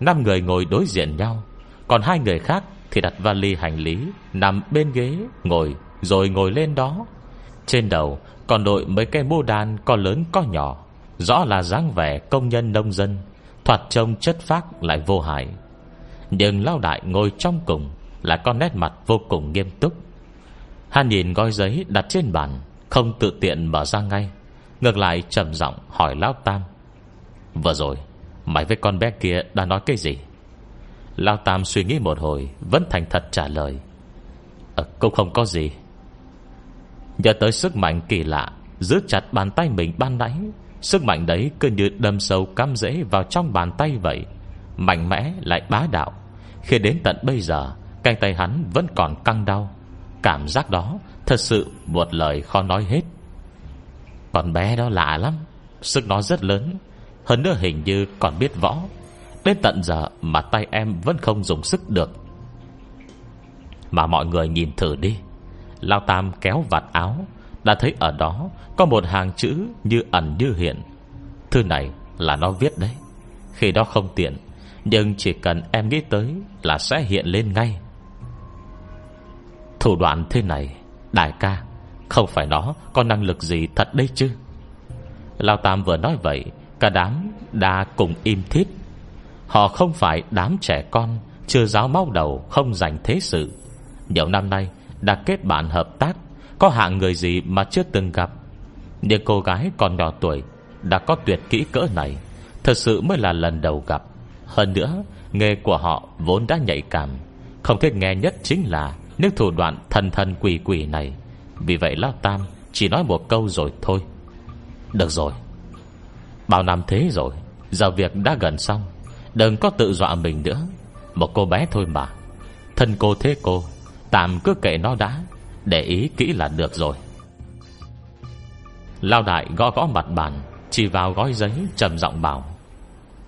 Năm người ngồi đối diện nhau, Còn hai người khác thì đặt vali hành lý Nằm bên ghế Ngồi rồi ngồi lên đó. Trên đầu còn đội mấy cây mô đan Có lớn có nhỏ. Rõ là dáng vẻ công nhân nông dân Thoạt trông chất phác lại vô hại. Nhưng lao đại ngồi trong cùng Là con nét mặt vô cùng nghiêm túc. Hắn nhìn gói giấy đặt trên bàn Không tự tiện mở ra ngay Ngược lại trầm giọng hỏi Lão Tam. Vừa rồi Mày với con bé kia đã nói cái gì? Lao Tam suy nghĩ một hồi Vẫn thành thật trả lời. À, Cũng không có gì. Nhớ tới sức mạnh kỳ lạ, Giữ chặt bàn tay mình ban nãy. Sức mạnh đấy cứ như đâm sâu cắm rễ Vào trong bàn tay vậy. Mạnh mẽ lại bá đạo. Khi đến tận bây giờ, Cánh tay hắn vẫn còn căng đau. Cảm giác đó Thật sự một lời khó nói hết. Con bé đó lạ lắm, Sức nó rất lớn. Hơn nữa hình như còn biết võ. Đến tận giờ mà tay em vẫn không dùng sức được. Mà mọi người nhìn thử đi. Lao Tam kéo vạt áo. Đã thấy ở đó Có một hàng chữ như ẩn như hiện. Thư này là nó viết đấy. Khi đó không tiện, Nhưng chỉ cần em nghĩ tới Là sẽ hiện lên ngay. Thủ đoạn thế này, Đại ca, Không phải nó có năng lực gì thật đấy chứ? Lao Tam vừa nói vậy, Cả đám đã cùng im thít. Họ không phải đám trẻ con Chưa giáo máu đầu Không dành thế sự. Nhiều năm nay đã kết bạn hợp tác, Có hạng người gì mà chưa từng gặp. Nhưng cô gái còn nhỏ tuổi, Đã có tuyệt kỹ cỡ này, Thật sự mới là lần đầu gặp. Hơn nữa, Nghề của họ vốn đã nhạy cảm. Không thể nghe nhất chính là Những thủ đoạn thần thần quỷ quỷ này. Vì vậy Lão Tam chỉ nói một câu rồi thôi. Được rồi. Bao năm thế rồi, Giờ việc đã gần xong. Đừng có tự dọa mình nữa. Một cô bé thôi mà. Thân cô thế cô Tạm cứ kệ nó đã, Để ý kỹ là được rồi. Lao đại gõ gõ mặt bàn, Chỉ vào gói giấy trầm giọng bảo,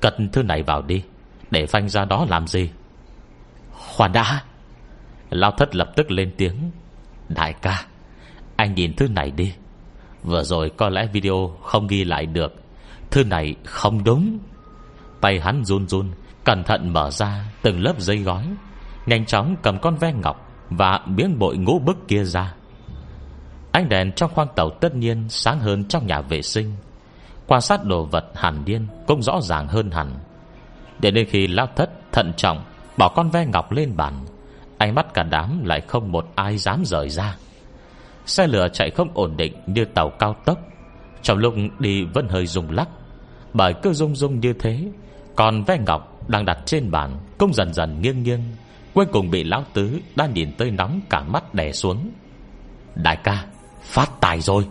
Cất thứ này vào đi, Để phanh ra đó làm gì? Khoan đã. Lao thất lập tức lên tiếng, Đại ca, Anh nhìn thứ này đi. Vừa rồi có lẽ video không ghi lại được, Thứ này không đúng. Tay hắn run run, Cẩn thận mở ra từng lớp dây gói, Nhanh chóng cầm con ve ngọc và miếng bội ngũ bức kia ra. Ánh đèn trong khoang tàu tất nhiên Sáng hơn trong nhà vệ sinh. Quan sát đồ vật hẳn điên Cũng rõ ràng hơn hẳn. Để đến khi lao thất thận trọng Bỏ con ve ngọc lên bàn, Ánh mắt cả đám lại không một ai dám rời ra. Xe lửa chạy không ổn định Như tàu cao tốc. Trong lúc đi vẫn hơi rung lắc, Bởi cứ rung rung như thế Còn ve ngọc đang đặt trên bàn Cũng dần dần nghiêng nghiêng. Cuối cùng bị lão tứ đang nhìn tới nóng cả mắt đè xuống. Đại ca, Phát tài rồi.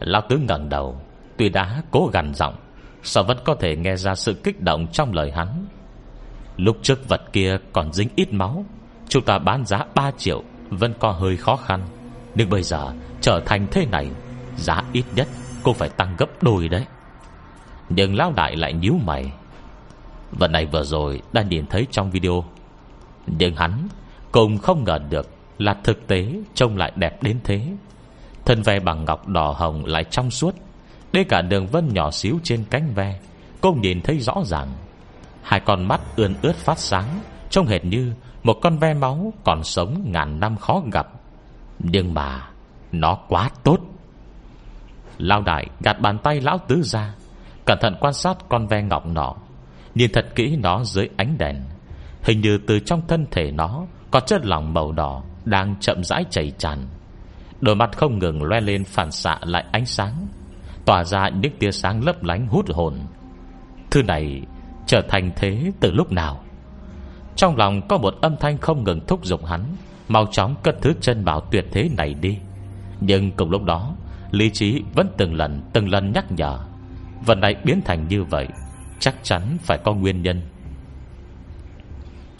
Lão tứ ngẩng đầu, Tuy đã cố gằn giọng, Sao vẫn có thể nghe ra sự kích động trong lời hắn? Lúc trước vật kia còn dính ít máu, Chúng ta bán giá 3 triệu, Vẫn có hơi khó khăn. Nhưng bây giờ trở thành thế này, Giá ít nhất cô phải tăng gấp đôi đấy. Nhưng lão đại lại nhíu mày. Vật này vừa rồi Đã nhìn thấy trong video nhưng hắn cũng không ngờ được Là thực tế trông lại đẹp đến thế. Thân ve bằng ngọc đỏ hồng lại trong suốt, Đến cả đường vân nhỏ xíu trên cánh ve Cũng nhìn thấy rõ ràng. Hai con mắt ươn ướt phát sáng, Trông hệt như một con ve máu Còn sống ngàn năm khó gặp. Nhưng mà Nó quá tốt. Lao đại gạt bàn tay lão tứ ra, Cẩn thận quan sát con ve ngọc nọ, Nhìn thật kỹ nó dưới ánh đèn. Hình như từ trong thân thể nó Có chất lỏng màu đỏ Đang chậm rãi chảy tràn. Đôi mắt không ngừng loe lên phản xạ lại ánh sáng, Tỏa ra những tia sáng lấp lánh hút hồn. Thứ này trở thành thế từ lúc nào? Trong lòng có một âm thanh không ngừng thúc giục hắn, Mau chóng cất thứ chân bảo tuyệt thế này đi. Nhưng cùng lúc đó, Lý trí vẫn từng lần từng lần nhắc nhở. Vật này biến thành như vậy, Chắc chắn phải có nguyên nhân.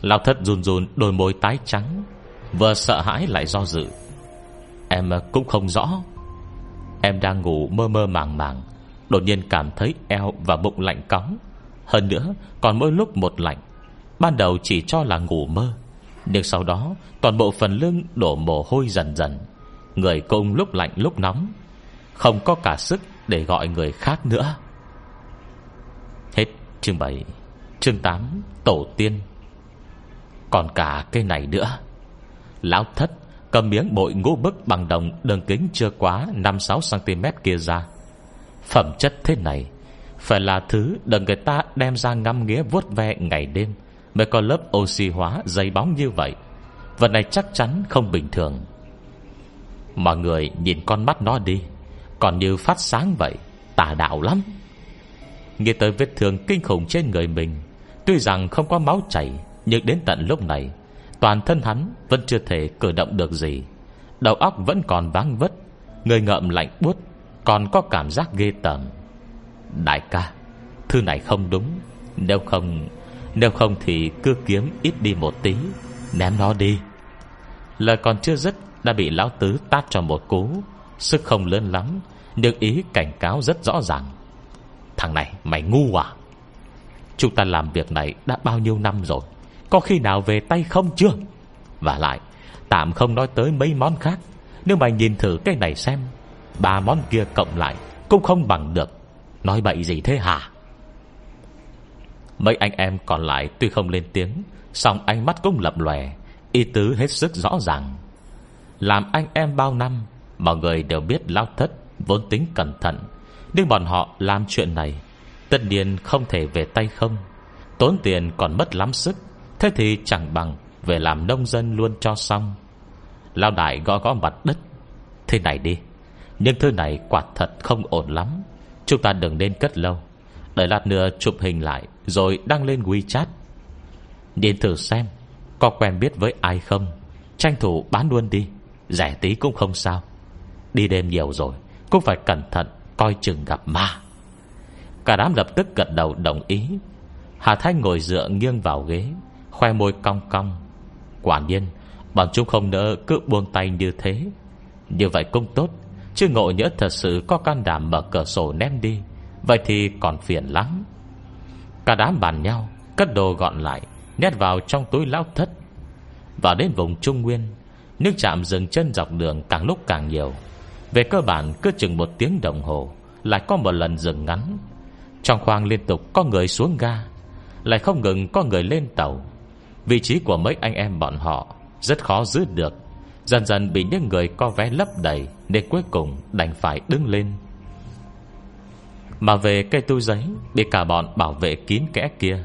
Lão thất run run, đôi môi tái trắng, Vừa sợ hãi lại do dự. Em ờ, cũng không rõ. Em đang ngủ mơ mơ màng màng, Đột nhiên cảm thấy eo và bụng lạnh cóng. Hơn nữa, còn mỗi lúc một lạnh. Ban đầu chỉ cho là ngủ mơ, Nhưng sau đó, Toàn bộ phần lưng đổ mồ hôi dần dần. Người cung lúc lạnh lúc nóng, Không có cả sức để gọi người khác nữa. Hết chương 7 Chương 8 Tổ tiên. Còn cả cây này nữa. Lão thất Cầm miếng bội ngũ bức bằng đồng Đường kính chưa quá 5-6cm kia ra. Phẩm chất thế này Phải là thứ đừng người ta đem ra ngâm nghĩa vuốt ve ngày đêm Mới có lớp oxy hóa dày bóng như vậy. Vật này chắc chắn không bình thường. Mọi người nhìn con mắt nó đi, Còn như phát sáng vậy, Tà đạo lắm. Nghe tới vết thương kinh khủng trên người mình, Tuy rằng không có máu chảy nhưng đến tận lúc này, Toàn thân hắn vẫn chưa thể cử động được gì. Đầu óc vẫn còn váng vất Người ngợm lạnh buốt, Còn có cảm giác ghê tởm. Đại ca, Thư này không đúng. Nếu không Nếu không thì cứ kiếm ít đi một tí, Ném nó đi. Lời còn chưa dứt, đã bị lão tứ tát cho một cú. Sức không lớn lắm, Nhưng ý cảnh cáo rất rõ ràng. Thằng này mày ngu à? Chúng ta làm việc này đã bao nhiêu năm rồi? Có khi nào về tay không chưa? Và lại, Tạm không nói tới mấy món khác. Nếu mà nhìn thử cái này xem, Ba món kia cộng lại Cũng không bằng được. Nói bậy gì thế hả? Mấy anh em còn lại tuy không lên tiếng, song ánh mắt cũng lập lòe, Ý tứ hết sức rõ ràng. Làm anh em bao năm, Mọi người đều biết lao thất Vốn tính cẩn thận. Nhưng bọn họ làm chuyện này, Tất nhiên không thể về tay không. Tốn tiền còn mất lắm sức. Thế thì chẳng bằng Về làm nông dân luôn cho xong. Lao đại gõ gõ mặt đất. Thế này đi Nhưng thứ này quả thật không ổn lắm. Chúng ta đừng nên cất lâu. Đợi lát nữa chụp hình lại, Rồi đăng lên WeChat. Nhìn thử xem, Có quen biết với ai không? Tranh thủ bán luôn đi, Rẻ tí cũng không sao. Đi đêm nhiều rồi, Cũng phải cẩn thận Coi chừng gặp ma. Cả đám lập tức gật đầu đồng ý. Hà Thanh ngồi dựa nghiêng vào ghế. Khoe môi cong cong. Quả nhiên, Bọn chúng không nỡ cứ buông tay như thế. Như vậy cũng tốt, Chứ ngộ nhỡ thật sự có can đảm mở cửa sổ ném đi, Vậy thì còn phiền lắm. Cả đám bàn nhau, Cất đồ gọn lại, Nhét vào trong túi lão thất. Và đến vùng Trung Nguyên, Nước chạm dừng chân dọc đường càng lúc càng nhiều. Về cơ bản, cứ chừng một tiếng đồng hồ, Lại có một lần dừng ngắn. Trong khoang liên tục có người xuống ga, Lại không ngừng có người lên tàu. Vị trí của mấy anh em bọn họ Rất khó giữ được. Dần dần bị những người co vé lấp đầy Nên cuối cùng đành phải đứng lên. Mà về cây tu giấy, Bị cả bọn bảo vệ kín kẽ kia,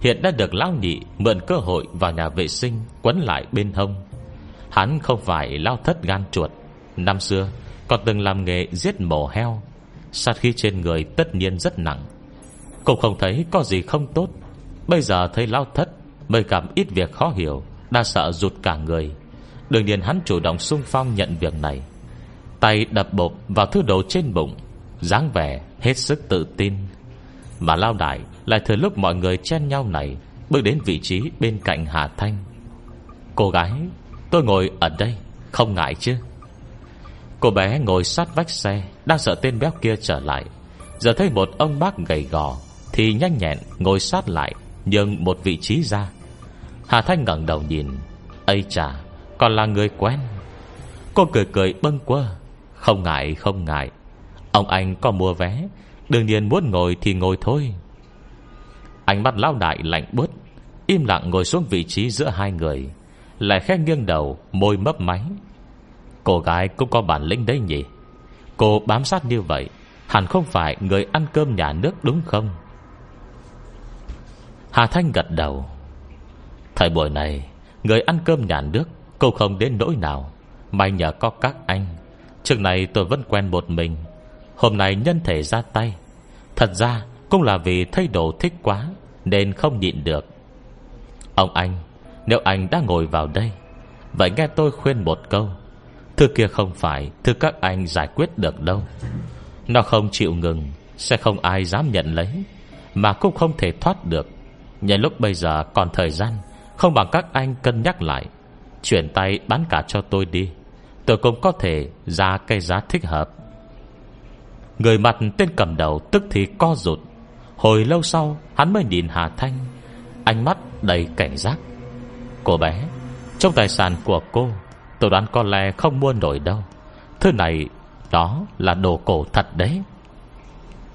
Hiện đã được lão nhị Mượn cơ hội vào nhà vệ sinh Quấn lại bên hông. Hắn không phải lao thất gan chuột. Năm xưa, còn từng làm nghề giết mổ heo. Sát khí trên người tất nhiên rất nặng. Cũng không thấy có gì không tốt. Bây giờ thấy lao thất Mới gặp ít việc khó hiểu, Đa sợ rụt cả người. Đương nhiên hắn chủ động sung phong nhận việc này. Tay đập bột vào thứ đồ trên bụng, dáng vẻ hết sức tự tin. Mà lao đại Lại thời lúc mọi người chen nhau này, Bước đến vị trí bên cạnh Hà Thanh. Cô gái, Tôi ngồi ở đây, Không ngại chứ? Cô bé ngồi sát vách xe, Đang sợ tên béo kia trở lại. Giờ thấy một ông bác gầy gò, Thì nhanh nhẹn ngồi sát lại, nhường một vị trí ra. Hà Thanh ngẩng đầu nhìn. Ây chà, Còn là người quen. Cô cười cười bâng quơ. Không ngại không ngại. Ông anh có mua vé. Đương nhiên muốn ngồi thì ngồi thôi. Ánh mắt lao đại lạnh bút Im lặng ngồi xuống vị trí giữa hai người. Lại khẽ nghiêng đầu, Môi mấp máy. Cô gái cũng có bản lĩnh đấy nhỉ? Cô bám sát như vậy, Hẳn không phải người ăn cơm nhà nước đúng không? Hà Thanh gật đầu. Thời buổi này, Người ăn cơm nhà nước, Cô không đến nỗi nào. May nhờ có các anh. Trước này tôi vẫn quen một mình. Hôm nay nhân thể ra tay. Thật ra, cũng là vì thấy đồ thích quá, Nên không nhịn được. Ông anh, Nếu anh đã ngồi vào đây, Vậy nghe tôi khuyên một câu. Thứ kia không phải Thứ các anh giải quyết được đâu. Nó không chịu ngừng, Sẽ không ai dám nhận lấy, Mà cũng không thể thoát được. Nhân lúc bây giờ còn thời gian không bằng các anh cân nhắc lại. Chuyển tay bán cả cho tôi đi. Tôi cũng có thể ra cây giá thích hợp. Người mặt tên cầm đầu tức thì co rụt. Hồi lâu sau, Hắn mới nhìn Hà Thanh. Ánh mắt đầy cảnh giác. Cô bé, Trong tài sản của cô, Tôi đoán có lẽ không mua nổi đâu. Thứ này, Đó là đồ cổ thật đấy.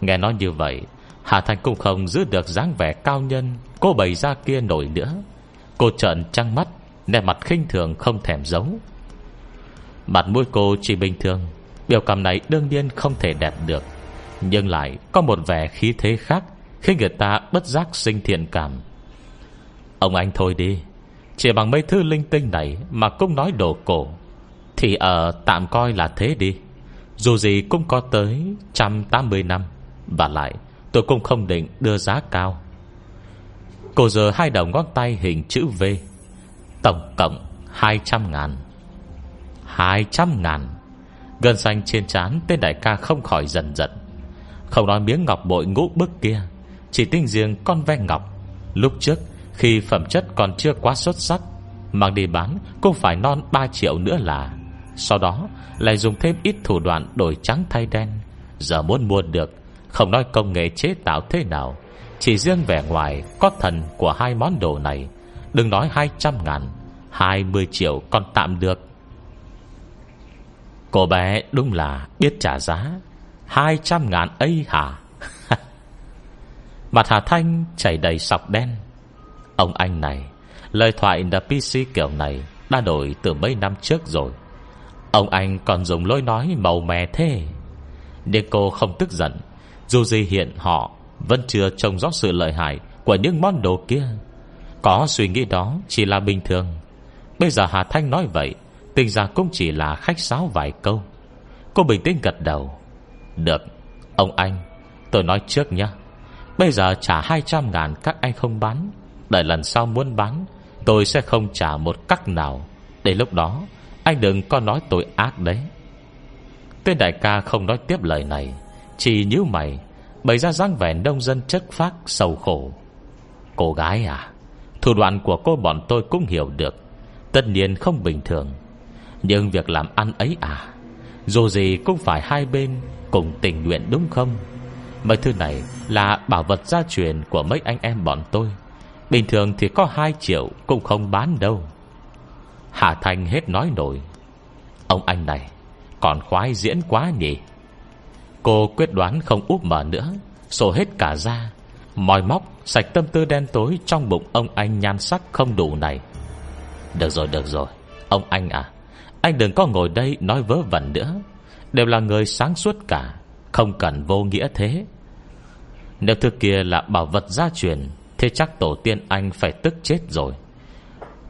Nghe nói như vậy, Hà Thanh cũng không giữ được dáng vẻ cao nhân, Cô bày ra kia nổi nữa. Cô trợn trăng mắt, Nét mặt khinh thường không thèm giấu. Mặt mũi cô chỉ bình thường, Biểu cảm này đương nhiên không thể đẹp được. Nhưng lại có một vẻ khí thế khác Khi người ta bất giác sinh thiện cảm. Ông anh thôi đi, Chỉ bằng mấy thứ linh tinh này Mà cũng nói đồ cổ. Thì ở tạm coi là thế đi. Dù gì cũng có tới 180 năm, Và lại tôi cũng không định đưa giá cao. Cô giờ hai đầu ngón tay hình chữ V. Tổng cộng 200 ngàn. 200 ngàn. Gần xanh trên trán Tên đại ca không khỏi dần dần. Không nói miếng ngọc bội ngũ bức kia, Chỉ tinh riêng con ve ngọc. Lúc trước, khi phẩm chất còn chưa quá xuất sắc, Mang đi bán cũng phải non 3 triệu nữa là. Sau đó, lại dùng thêm ít thủ đoạn đổi trắng thay đen. Giờ muốn mua được, Không nói công nghệ chế tạo thế nào chỉ riêng vẻ ngoài Có thần của hai món đồ này, Đừng nói 200 ngàn 20 triệu còn tạm được. Cô bé đúng là biết trả giá 200 ngàn ấy hả? (laughs) Mặt Hà Thanh chảy đầy sọc đen. Ông anh này, Lời thoại NPC kiểu này Đã đổi từ mấy năm trước rồi. Ông anh còn dùng lối nói màu mè thế. Nhưng cô không tức giận, Dù gì hiện họ vẫn chưa trông rõ sự lợi hại Của những món đồ kia. Có suy nghĩ đó chỉ là bình thường. Bây giờ Hà Thanh nói vậy, Tình ra cũng chỉ là khách sáo vài câu. Cô bình tĩnh gật đầu. Được, Ông anh, Tôi nói trước nhé Bây giờ trả 200 ngàn các anh không bán, Đợi lần sau muốn bán, Tôi sẽ không trả một cắc nào. Để lúc đó, Anh đừng có nói tôi ác đấy. Tên đại ca không nói tiếp lời này, Chỉ nhíu mày. Bày ra dáng vẻ nông dân chất phác, sầu khổ. Cô gái à Thủ đoạn của cô bọn tôi cũng hiểu được. Tất nhiên không bình thường. Nhưng việc làm ăn ấy à Dù gì cũng phải hai bên Cùng tình nguyện đúng không? Mấy thứ này là bảo vật gia truyền Của mấy anh em bọn tôi. Bình thường thì có 2 triệu Cũng không bán đâu. Hà Thành hết nói nổi. Ông anh này, Còn khoái diễn quá nhỉ? Cô quyết đoán không úp mở nữa Sổ hết cả ra Mòi móc, sạch tâm tư đen tối Trong bụng ông anh nhan sắc không đủ này. Được rồi được rồi, Ông anh à Anh đừng có ngồi đây nói vớ vẩn nữa, Đều là người sáng suốt cả, Không cần vô nghĩa thế. Nếu thứ kia là bảo vật gia truyền, Thế chắc tổ tiên anh phải tức chết rồi.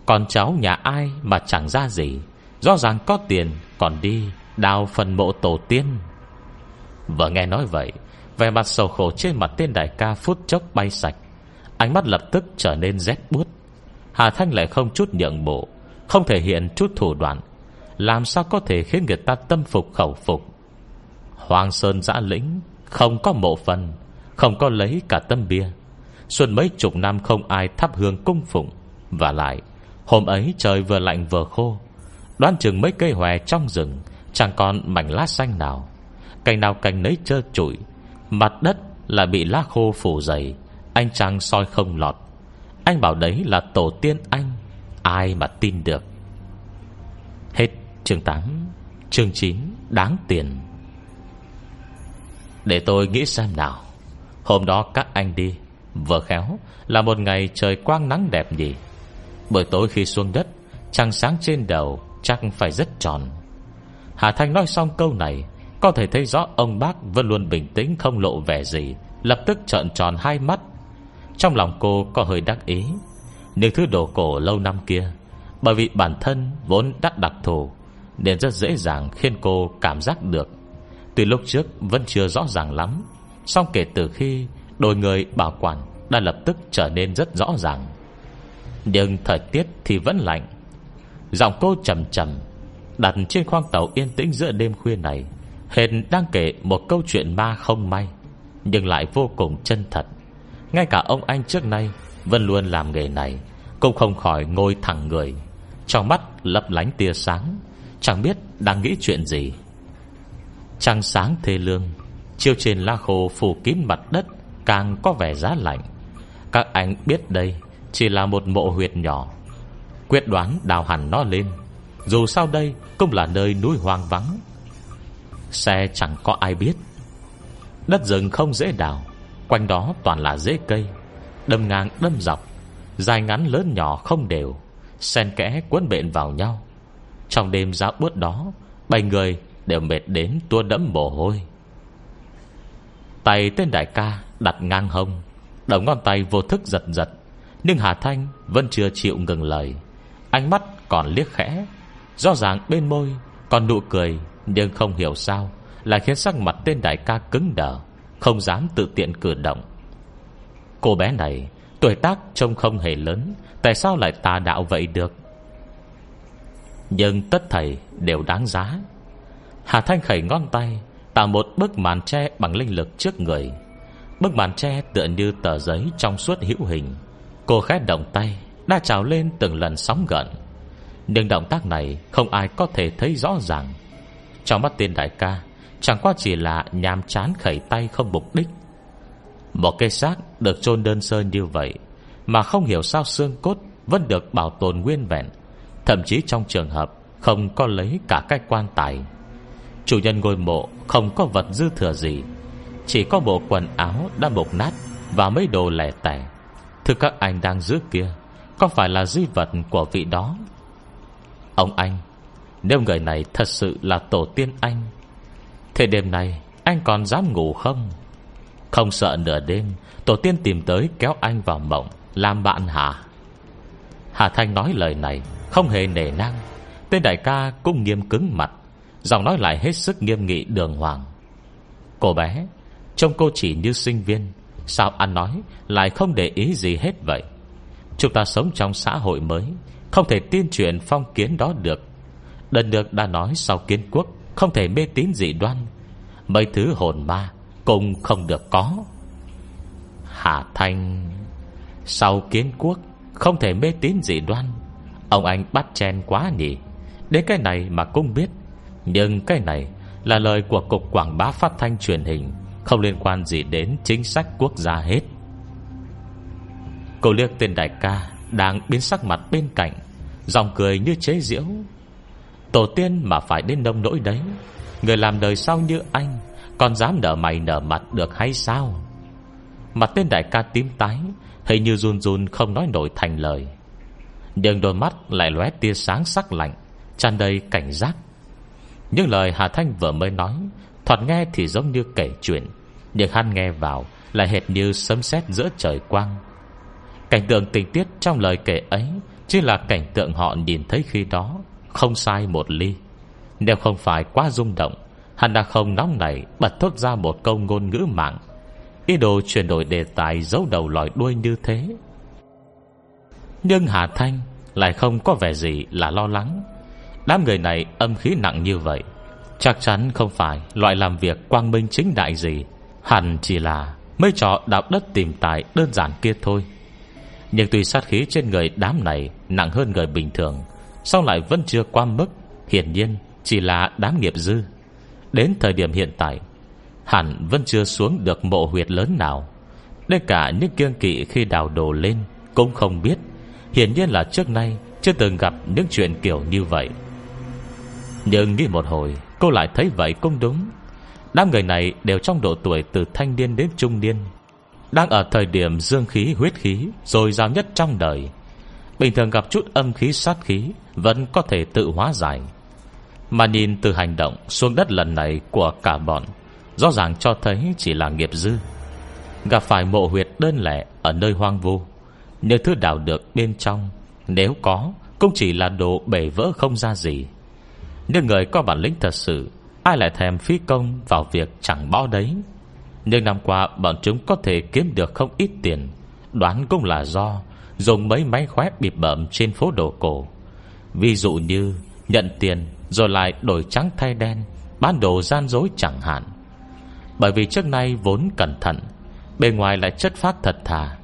Còn cháu nhà ai mà chẳng ra gì, Rõ ràng có tiền, Còn đi đào phần mộ tổ tiên. Vừa nghe nói vậy, Vẻ mặt sầu khổ trên mặt tên đại ca Phút chốc bay sạch. Ánh mắt lập tức trở nên rét buốt. Hà Thanh lại không chút nhượng bộ, Không thể hiện chút thủ đoạn. Làm sao có thể khiến người ta tâm phục khẩu phục? Hoàng Sơn giã lĩnh Không có mộ phần, Không có lấy cả tâm bia. Xuân mấy chục năm không ai thắp hương cung phụng. Và lại, Hôm ấy trời vừa lạnh vừa khô. Đoán chừng mấy cây hòe trong rừng Chẳng còn mảnh lá xanh nào. Cành nào cành nấy trơ trụi. Mặt đất là bị lá khô phủ dày. Anh chàng soi không lọt. Anh bảo đấy là tổ tiên anh. Ai mà tin được? Hết chương 8 Chương 9 Đáng tiền. Để tôi nghĩ xem nào. Hôm đó các anh đi. Vừa khéo là một ngày trời quang nắng đẹp nhỉ. Buổi tối khi xuống đất, Trăng sáng trên đầu Chắc phải rất tròn. Hà Thanh nói xong câu này có thể thấy rõ ông bác vẫn luôn bình tĩnh, Không lộ vẻ gì, Lập tức trợn tròn hai mắt. Trong lòng cô có hơi đắc ý. Những thứ đồ cổ lâu năm kia, Bởi vì bản thân vốn đắt đặc thù, Nên rất dễ dàng khiến cô cảm giác được. Từ lúc trước vẫn chưa rõ ràng lắm Xong kể từ khi Đôi người bảo quản Đã lập tức trở nên rất rõ ràng. Nhưng thời tiết thì vẫn lạnh. Giọng cô trầm trầm, Đặt trên khoang tàu yên tĩnh giữa đêm khuya này. Hền đang kể một câu chuyện ma không may, Nhưng lại vô cùng chân thật. Ngay cả ông anh trước nay Vẫn luôn làm nghề này, Cũng không khỏi ngồi thẳng người, Trong mắt lấp lánh tia sáng, Chẳng biết đang nghĩ chuyện gì. Trăng sáng thê lương Chiêu trên la khô phủ kín mặt đất, Càng có vẻ giá lạnh. Các anh biết đây Chỉ là một mộ huyệt nhỏ, Quyết đoán đào hẳn nó lên. Dù sao đây cũng là nơi núi hoang vắng Xe chẳng có ai biết. Đất rừng không dễ đào, Quanh đó toàn là rễ cây. Đâm ngang đâm dọc, Dài ngắn lớn nhỏ không đều, Xen kẽ quấn bện vào nhau. Trong đêm giá bút đó, Bảy người đều mệt đến tua đẫm mồ hôi. Tay tên đại ca đặt ngang hông, Đầu ngón tay vô thức giật giật, Nhưng Hà Thanh vẫn chưa chịu ngừng lời. Ánh mắt còn liếc khẽ, Rõ ràng bên môi Còn nụ cười nhưng không hiểu sao, Lại khiến sắc mặt tên đại ca cứng đờ, Không dám tự tiện cử động. Cô bé này, Tuổi tác trông không hề lớn, Tại sao lại tà đạo vậy được? Nhưng tất thầy đều đáng giá. Hà Thanh khẩy ngón tay, Tạo một bức màn tre bằng linh lực trước người. Bức màn tre tựa như tờ giấy Trong suốt hữu hình. Cô khẽ động tay, Đã trào lên từng lần sóng gợn. Nhưng động tác này Không ai có thể thấy rõ ràng. Trong mắt tiên đại ca, Chẳng qua chỉ là nhàm chán khẩy tay không mục đích. Một cây xác được chôn đơn sơ như vậy, Mà không hiểu sao xương cốt Vẫn được bảo tồn nguyên vẹn, Thậm chí trong trường hợp Không có lấy cả cái quan tài. Chủ nhân ngôi mộ Không có vật dư thừa gì, Chỉ có bộ quần áo đã mục nát Và mấy đồ lẻ tẻ. Thưa các anh đang giữ kia, Có phải là di vật của vị đó? Ông anh nếu người này thật sự là tổ tiên anh Thế đêm nay Anh còn dám ngủ không? Không sợ nửa đêm, Tổ tiên tìm tới kéo anh vào mộng, Làm bạn hả? Hà Thanh nói lời này Không hề nể nang. Tên đại ca cũng nghiêm cứng mặt, Giọng nói lại hết sức nghiêm nghị đường hoàng. Cô bé, Trông cô chỉ như sinh viên, Sao ăn nói lại không để ý gì hết vậy? Chúng ta sống trong xã hội mới, Không thể tin chuyện phong kiến đó được. Lần được đã nói sau kiến quốc, Không thể mê tín dị đoan. Mấy thứ hồn ma Cũng không được có. Hà Thanh, Sau kiến quốc, Không thể mê tín dị đoan. Ông anh bắt chen quá nhỉ. Đến cái này mà cũng biết. Nhưng cái này là lời của Cục Quảng bá Phát thanh truyền hình, Không liên quan gì đến chính sách quốc gia hết. Cô liếc tên đại ca Đang biến sắc mặt bên cạnh Dòng cười như chế diễu Tổ tiên mà phải đến nông nỗi đấy. Người làm đời sau như anh, Còn dám nở mày nở mặt được hay sao? Mặt tên đại ca tím tái, Hình như run run không nói nổi thành lời. Nhưng đôi mắt lại lóe tia sáng sắc lạnh, tràn đầy cảnh giác. Những lời Hà Thanh vừa mới nói, Thoạt nghe thì giống như kể chuyện, Nhưng hắn nghe vào Lại hệt như sấm sét giữa trời quang. Cảnh tượng tình tiết trong lời kể ấy Chỉ là cảnh tượng họ nhìn thấy khi đó. Không sai một ly. Nếu không phải quá rung động, Hắn đã không nóng này Bật thốt ra một câu ngôn ngữ mạng. Ý đồ chuyển đổi đề tài giấu đầu lòi đuôi như thế. Nhưng Hà Thanh Lại không có vẻ gì là lo lắng. Đám người này âm khí nặng như vậy, Chắc chắn không phải Loại làm việc quang minh chính đại gì. Hẳn chỉ là Mấy trò đạo đất tìm tài đơn giản kia thôi. Nhưng tuy sát khí trên người đám này Nặng hơn người bình thường sau lại vẫn chưa qua mức, Hiển nhiên chỉ là đám nghiệp dư. Đến thời điểm hiện tại, Hẳn vẫn chưa xuống được mộ huyệt lớn nào. Đến cả những kiêng kỵ khi đào đồ lên Cũng không biết. Hiển nhiên là trước nay Chưa từng gặp những chuyện kiểu như vậy. Nhưng nghĩ một hồi, Cô lại thấy vậy cũng đúng. Đám người này đều trong độ tuổi Từ thanh niên đến trung niên, Đang ở thời điểm dương khí, huyết khí, Rồi giao nhất trong đời. Bình thường gặp chút âm khí sát khí, Vẫn có thể tự hóa giải. Mà nhìn từ hành động xuống đất lần này Của cả bọn, Rõ ràng cho thấy chỉ là nghiệp dư. Gặp phải mộ huyệt đơn lẻ Ở nơi hoang vu Những thứ đào được bên trong, Nếu có, cũng chỉ là đồ bể vỡ không ra gì. Nhưng người có bản lĩnh thật sự, Ai lại thèm phí công vào việc chẳng bó đấy? Nhưng năm qua bọn chúng có thể kiếm được không ít tiền, Đoán cũng là do Dùng mấy máy khóe bịp bợm trên phố đồ cổ. Ví dụ như Nhận tiền rồi lại đổi trắng thay đen, Bán đồ gian dối chẳng hạn. Bởi vì trước nay vốn cẩn thận, Bề ngoài lại chất phát thật thà.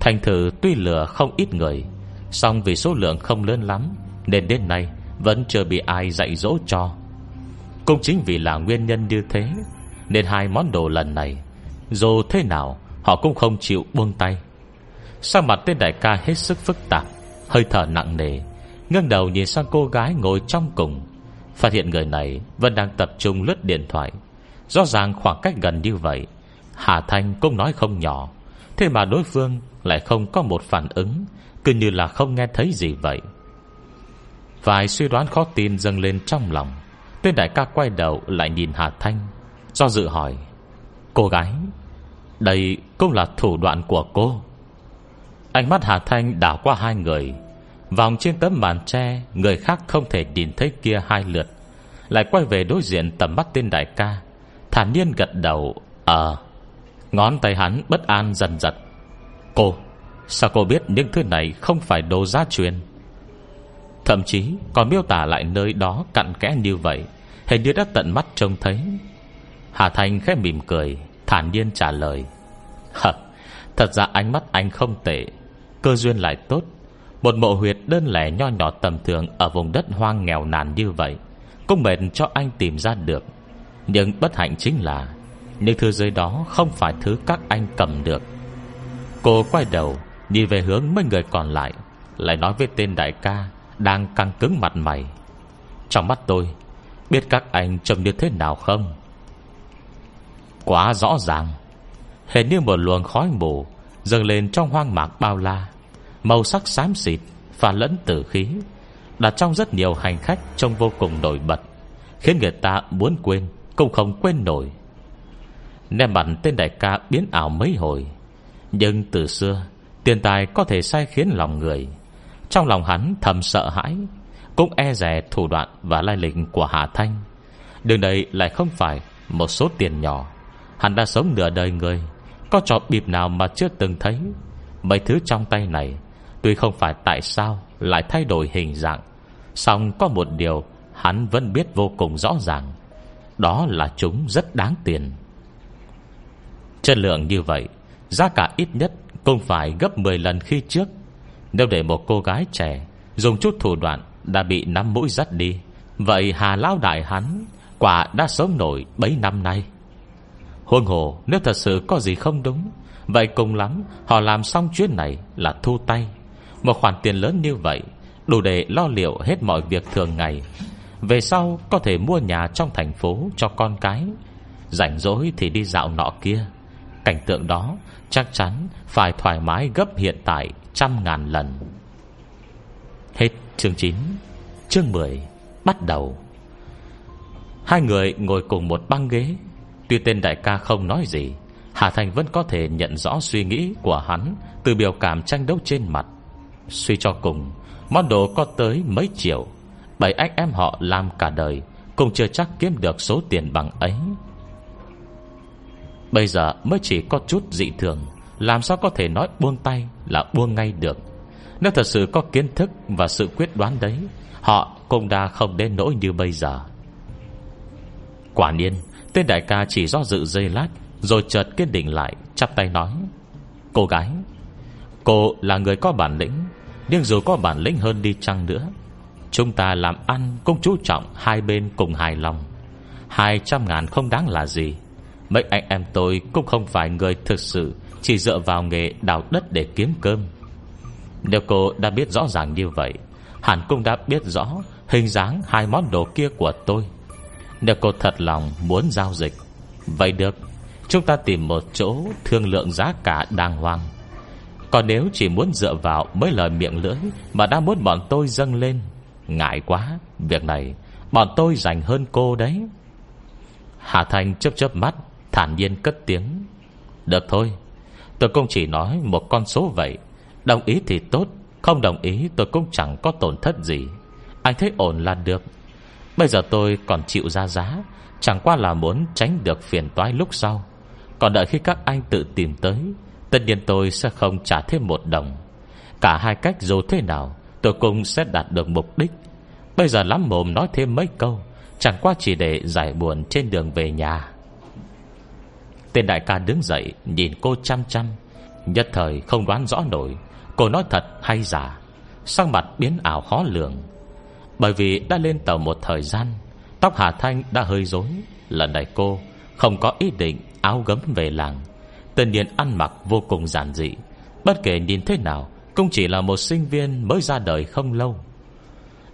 Thành thử tuy lừa không ít người, song vì số lượng không lớn lắm, Nên đến nay Vẫn chưa bị ai dạy dỗ cho. Cũng chính vì là nguyên nhân như thế, Nên hai món đồ lần này, Dù thế nào, Họ cũng không chịu buông tay sang mặt tên đại ca hết sức phức tạp? Hơi thở nặng nề. Ngưng đầu nhìn sang cô gái ngồi trong cùng. Phát hiện người này Vẫn đang tập trung lướt điện thoại. Rõ ràng khoảng cách gần như vậy. Hà Thanh cũng nói không nhỏ. Thế mà đối phương lại không có một phản ứng. Cứ như là không nghe thấy gì vậy. Vài suy đoán khó tin dâng lên trong lòng. Tên đại ca quay đầu lại nhìn Hà Thanh. Do dự hỏi, Cô gái, Đây cũng là thủ đoạn của cô? Ánh mắt Hà Thanh đảo qua hai người. Vòng trên tấm màn tre Người khác không thể nhìn thấy kia hai lượt. Lại quay về đối diện tầm mắt tên đại ca. Thản nhiên gật đầu Ờ. Ngón tay hắn bất an dần giật Cô Sao cô biết những thứ này không phải đồ gia truyền? Thậm chí còn miêu tả lại nơi đó cặn kẽ như vậy Hình như đã tận mắt trông thấy. Hà Thành khẽ mỉm cười Thản nhiên trả lời. Hờ, Thật ra ánh mắt anh không tệ. Cơ duyên lại tốt. Một mộ huyệt đơn lẻ nho nhỏ tầm thường Ở vùng đất hoang nghèo nàn như vậy, Cũng mệt cho anh tìm ra được. Nhưng bất hạnh chính là, Những thứ dưới đó không phải thứ các anh cầm được. Cô quay đầu Nhìn về hướng mấy người còn lại Lại nói với tên đại ca Đang căng cứng mặt mày. Trong mắt tôi, Biết các anh trông như thế nào không? Quá rõ ràng. Hình như một luồng khói mù Dâng lên trong hoang mạc bao la. Màu sắc xám xịt Và lẫn tử khí. Đặt trong rất nhiều hành khách Trông vô cùng nổi bật, Khiến người ta muốn quên, Cũng không quên nổi. Ném mặt tên đại ca biến ảo mấy hồi, Nhưng từ xưa, Tiền tài có thể sai khiến lòng người. Trong lòng hắn thầm sợ hãi, Cũng e rè thủ đoạn và lai lịch của Hà Thanh. Đường đây lại không phải Một số tiền nhỏ, Hắn đã sống nửa đời người, Có trò bịp nào mà chưa từng thấy. Mấy thứ trong tay này Tuy không phải tại sao Lại thay đổi hình dạng, song có một điều Hắn vẫn biết vô cùng rõ ràng, Đó là chúng rất đáng tiền. Chất lượng như vậy, Giá cả ít nhất Cũng phải gấp 10 lần khi trước. Nếu để một cô gái trẻ Dùng chút thủ đoạn Đã bị năm mũi dắt đi, Vậy Hà Lao Đại hắn Quả đã sống nổi bấy năm nay. Huông hồ, nếu thật sự có gì không đúng, Vậy cùng lắm, Họ làm xong chuyến này là thu tay. Một khoản tiền lớn như vậy, Đủ để lo liệu hết mọi việc thường ngày. Về sau, có thể mua nhà trong thành phố cho con cái. Rảnh rỗi thì đi dạo nọ kia. Cảnh tượng đó chắc chắn phải thoải mái gấp hiện tại trăm ngàn lần. Hết chương 9 Chương 10 Bắt đầu. Hai người ngồi cùng một băng ghế. Tuy tên đại ca không nói gì, Hà Thành vẫn có thể nhận rõ suy nghĩ của hắn Từ biểu cảm tranh đấu trên mặt. Suy cho cùng, Món đồ có tới mấy triệu. Bảy anh em họ làm cả đời, Cũng chưa chắc kiếm được số tiền bằng ấy. Bây giờ mới chỉ có chút dị thường, Làm sao có thể nói buông tay Là buông ngay được. Nếu thật sự có kiến thức và sự quyết đoán đấy, Họ cũng đã không đến nỗi như bây giờ. Quả nhiên, Tên đại ca chỉ do dự dây lát, Rồi chợt kiên định lại, Chắp tay nói, Cô gái, Cô là người có bản lĩnh nhưng dù có bản lĩnh hơn đi chăng nữa, Chúng ta làm ăn cũng chú trọng Hai bên cùng hài lòng. Hai trăm ngàn không đáng là gì? Mấy anh em tôi cũng không phải người thực sự Chỉ dựa vào nghề đào đất để kiếm cơm. Nếu cô đã biết rõ ràng như vậy, Hẳn cũng đã biết rõ Hình dáng hai món đồ kia của tôi. Nếu cô thật lòng muốn giao dịch, Vậy được. Chúng ta tìm một chỗ thương lượng giá cả đàng hoàng. Còn nếu chỉ muốn dựa vào mấy lời miệng lưỡi Mà đã muốn bọn tôi dâng lên, Ngại quá, Việc này, bọn tôi dành hơn cô đấy. Hà Thành chớp chớp mắt, Thản nhiên cất tiếng. Được thôi, Tôi cũng chỉ nói một con số vậy. Đồng ý thì tốt, Không đồng ý tôi cũng chẳng có tổn thất gì. Anh thấy ổn là được. Bây giờ tôi còn chịu ra giá, Chẳng qua là muốn tránh được phiền toái lúc sau. Còn đợi khi các anh tự tìm tới Tất nhiên tôi sẽ không trả thêm một đồng. Cả hai cách dù thế nào, Tôi cũng sẽ đạt được mục đích. Bây giờ lắm mồm nói thêm mấy câu, Chẳng qua chỉ để giải buồn trên đường về nhà. Tên đại ca đứng dậy, Nhìn cô chăm chăm. Nhất thời không đoán rõ nổi, Cô nói thật hay giả. Sang mặt biến ảo khó lường. Bởi vì đã lên tàu một thời gian, Tóc Hà Thanh đã hơi rối. Lần này cô không có ý định Áo gấm về làng. Tên nhiên ăn mặc vô cùng giản dị. Bất kể nhìn thế nào, Cũng chỉ là một sinh viên mới ra đời không lâu.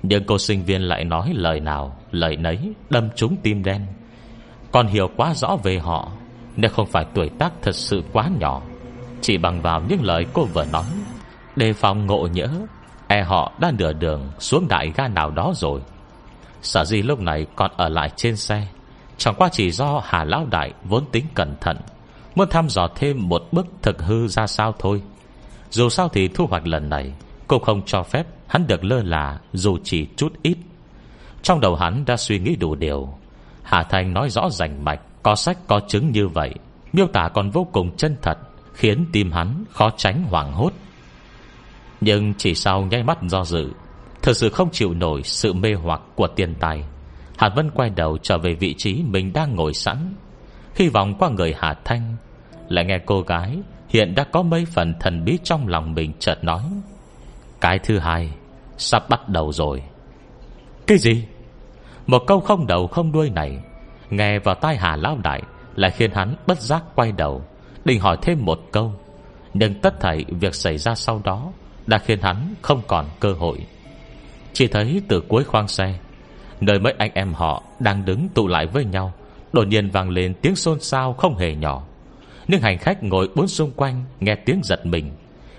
Nhưng cô sinh viên lại nói lời nào, Lời nấy, đâm trúng tim đen. Còn hiểu quá rõ về họ, nếu không phải tuổi tác thật sự quá nhỏ. Chỉ bằng vào những lời cô vừa nói, Đề phòng ngộ nhỡ E họ đã nửa đường xuống đại ga nào đó rồi. Sở di lúc này còn ở lại trên xe, Chẳng qua chỉ do Hà Lão Đại vốn tính cẩn thận. Muốn thăm dò thêm một bước thực hư ra sao thôi. Dù sao thì thu hoạch lần này Cô không cho phép hắn được lơ là, Dù chỉ chút ít. Trong đầu hắn đã suy nghĩ đủ điều. Hà Thành nói rõ rành mạch, có sách, có chứng như vậy. Miêu tả còn vô cùng chân thật, Khiến tim hắn khó tránh hoảng hốt. Nhưng chỉ sau nháy mắt do dự Thật sự không chịu nổi sự mê hoặc của tiền tài. Hà Vân quay đầu trở về vị trí mình đang ngồi sẵn. Hy vọng qua người Hà Thanh lại nghe cô gái, Hiện đã có mấy phần thần bí trong lòng mình chợt nói. Cái thứ hai, Sắp bắt đầu rồi. Cái gì? Một câu không đầu không đuôi này, Nghe vào tai Hà Lão Đại Lại khiến hắn bất giác quay đầu, Định hỏi thêm một câu. Nhưng tất thảy việc xảy ra sau đó Đã khiến hắn không còn cơ hội. Chỉ thấy từ cuối khoang xe, Nơi mấy anh em họ Đang đứng tụ lại với nhau, Đột nhiên vang lên tiếng xôn xao không hề nhỏ những hành khách ngồi bốn xung quanh Nghe tiếng giật mình.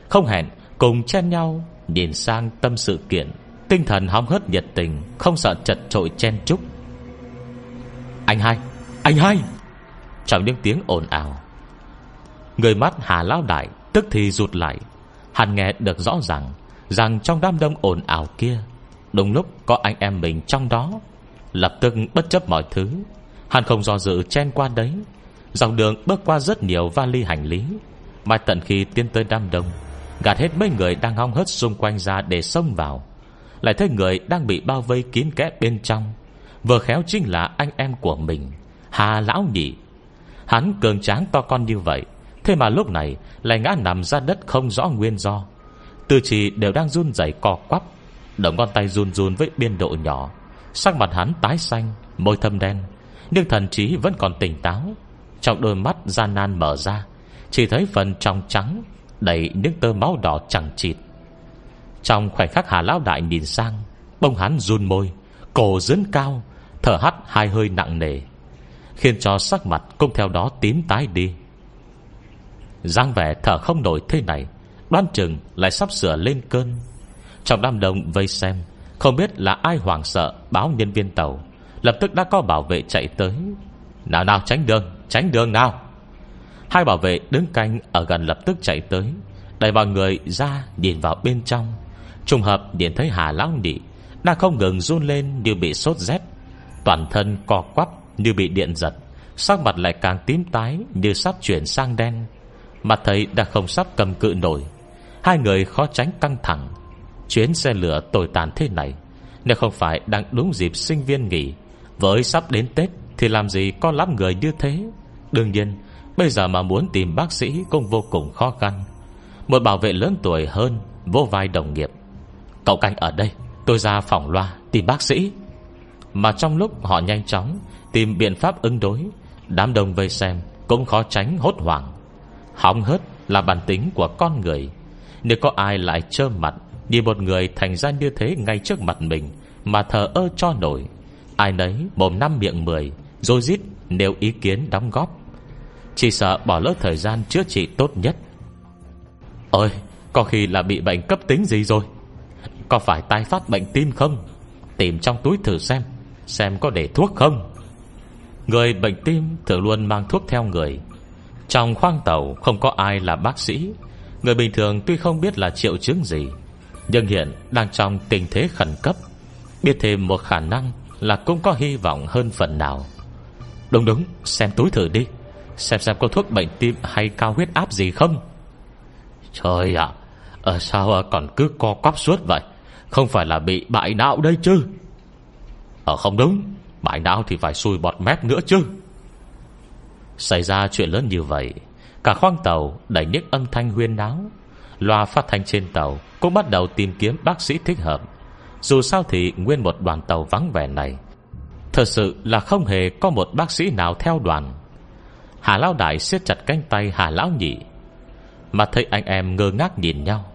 Không hẹn, cùng chen nhau Nhìn sang tâm sự kiện. Tinh thần hóng hớt nhiệt tình, Không sợ chật trội chen chúc. Anh hai Anh hai! Trong những tiếng ồn ào, Người mắt Hà Lao Đại Tức thì rụt lại. Hắn nghe được rõ ràng Rằng trong đám đông ồn ào kia, Đúng lúc có anh em mình trong đó, Lập tức bất chấp mọi thứ. Hắn không do dự chen qua đấy Dòng đường bước qua rất nhiều vali hành lý. Mai tận khi tiến tới đám đông, Gạt hết mấy người đang hong hớt xung quanh ra để xông vào. Lại thấy người đang bị bao vây kín kẽ bên trong. Vừa khéo chính là anh em của mình, Hà Lão Nhị. Hắn cường tráng to con như vậy, Thế mà lúc này lại ngã nằm ra đất không rõ nguyên do. Từ chỉ đều đang run rẩy co quắp, Đầu ngón tay run run với biên độ nhỏ. Sắc mặt hắn tái xanh, Môi thâm đen, Nhưng thần trí vẫn còn tỉnh táo. Trong đôi mắt gian nan mở ra, Chỉ thấy phần trong trắng Đầy những tơ máu đỏ chẳng chịt. Trong khoảnh khắc Hà Lão Đại nhìn sang, Bông hắn run môi, Cổ dướn cao, Thở hắt hai hơi nặng nề, Khiến cho sắc mặt cũng theo đó tím tái đi. Giang vẻ thở không nổi thế này, Đoan chừng lại sắp sửa lên cơn. Trong đám đông vây xem, Không biết là ai hoảng sợ Báo nhân viên tàu, Lập tức đã có bảo vệ chạy tới. Nào nào, tránh đường. Tránh đường nào. Hai bảo vệ đứng canh ở gần lập tức chạy tới, Đẩy vào người ra nhìn vào bên trong. Trùng hợp nhìn thấy Hà Lão Nị Đang không ngừng run lên như bị sốt rét. Toàn thân co quắp như bị điện giật, Sắc mặt lại càng tím tái Như sắp chuyển sang đen. Mặt thấy đã không sắp cầm cự nổi, Hai người khó tránh căng thẳng. Chuyến xe lửa tồi tàn thế này, Nếu không phải đang đúng dịp sinh viên nghỉ, Với sắp đến Tết Thì làm gì có lắm người như thế. Đương nhiên, Bây giờ mà muốn tìm bác sĩ Cũng vô cùng khó khăn. Một bảo vệ lớn tuổi hơn Vô vai đồng nghiệp. Cậu canh ở đây, Tôi ra phòng loa tìm bác sĩ. Mà trong lúc họ nhanh chóng Tìm biện pháp ứng đối, Đám đông vây xem Cũng khó tránh hốt hoảng. Hóng hớt là bản tính của con người. Nếu có ai lại trơ mặt Nhìn một người thành ra như thế ngay trước mặt mình Mà thờ ơ cho nổi, Ai nấy mồm năm miệng mười Rồi rít nêu ý kiến đóng góp. Chỉ sợ bỏ lỡ thời gian chữa trị tốt nhất. Ôi, Có khi là bị bệnh cấp tính gì rồi? Có phải tai phát bệnh tim không? Tìm trong túi thử xem Xem có để thuốc không. Người bệnh tim thường luôn mang thuốc theo người. Trong khoang tàu không có ai là bác sĩ. Người bình thường tuy không biết là triệu chứng gì, Nhưng hiện đang trong tình thế khẩn cấp. Biết thêm một khả năng Là cũng có hy vọng hơn phần nào. Đúng đúng. Xem túi thử đi. Xem xem có thuốc bệnh tim hay cao huyết áp gì không. Trời ạ. Ở sao ờ, còn cứ co quắp suốt vậy? Không phải là bị bại não đây chứ? Ờ không đúng. Bại não thì phải xui bọt mép nữa chứ. Xảy ra chuyện lớn như vậy, Cả khoang tàu đầy những âm thanh huyên náo, Loa phát thanh trên tàu Cũng bắt đầu tìm kiếm bác sĩ thích hợp. Dù sao thì nguyên một đoàn tàu vắng vẻ này Thật sự là không hề có một bác sĩ nào theo đoàn. Hà Lão Đại siết chặt cánh tay Hà Lão Nhị. Mà thấy anh em ngơ ngác nhìn nhau,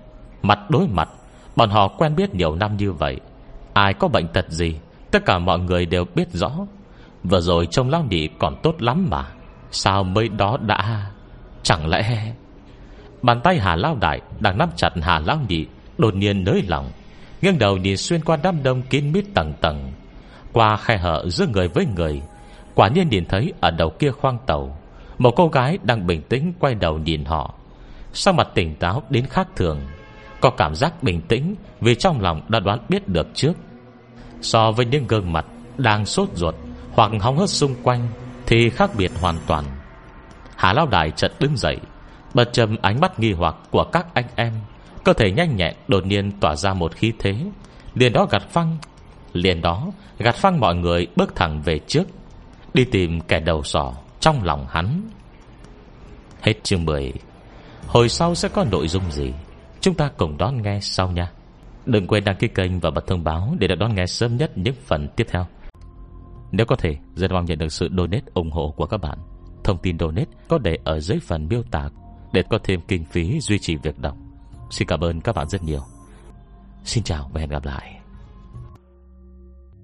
Mặt đối mặt, Bọn họ quen biết nhiều năm như vậy. Ai có bệnh tật gì, Tất cả mọi người đều biết rõ. Vừa rồi trông Lão Nhị còn tốt lắm mà, Sao mới đó đã? Chẳng lẽ Bàn tay Hà Lão Đại Đang nắm chặt Hà Lão Nhị Đột nhiên nới lòng nghiêng đầu nhìn xuyên qua đám đông kín mít tầng tầng. Qua khe hở giữa người với người. Quả nhiên nhìn thấy ở đầu kia khoang tàu, Một cô gái đang bình tĩnh quay đầu nhìn họ. Sao mặt tỉnh táo đến khác thường, Có cảm giác bình tĩnh Vì trong lòng đã đoán biết được trước. So với những gương mặt Đang sốt ruột Hoặc hóng hớt xung quanh Thì khác biệt hoàn toàn. Hà Lao Đài chợt đứng dậy, Bật châm ánh mắt nghi hoặc của các anh em, Cơ thể nhanh nhẹn đột nhiên tỏa ra một khí thế, Liền đó gạt phăng Liền đó, gạt phăng mọi người bước thẳng về trước, Đi tìm kẻ đầu sỏ Trong lòng hắn. Hết chương 10 Hồi sau sẽ có nội dung gì? Chúng ta cùng đón nghe sau nha. Đừng quên đăng ký kênh và bật thông báo Để được đón nghe sớm nhất những phần tiếp theo. Nếu có thể, Rất mong nhận được sự donate ủng hộ của các bạn. Thông tin donate có để ở dưới phần miêu tả Để có thêm kinh phí duy trì việc đọc. Xin cảm ơn các bạn rất nhiều. Xin chào và hẹn gặp lại.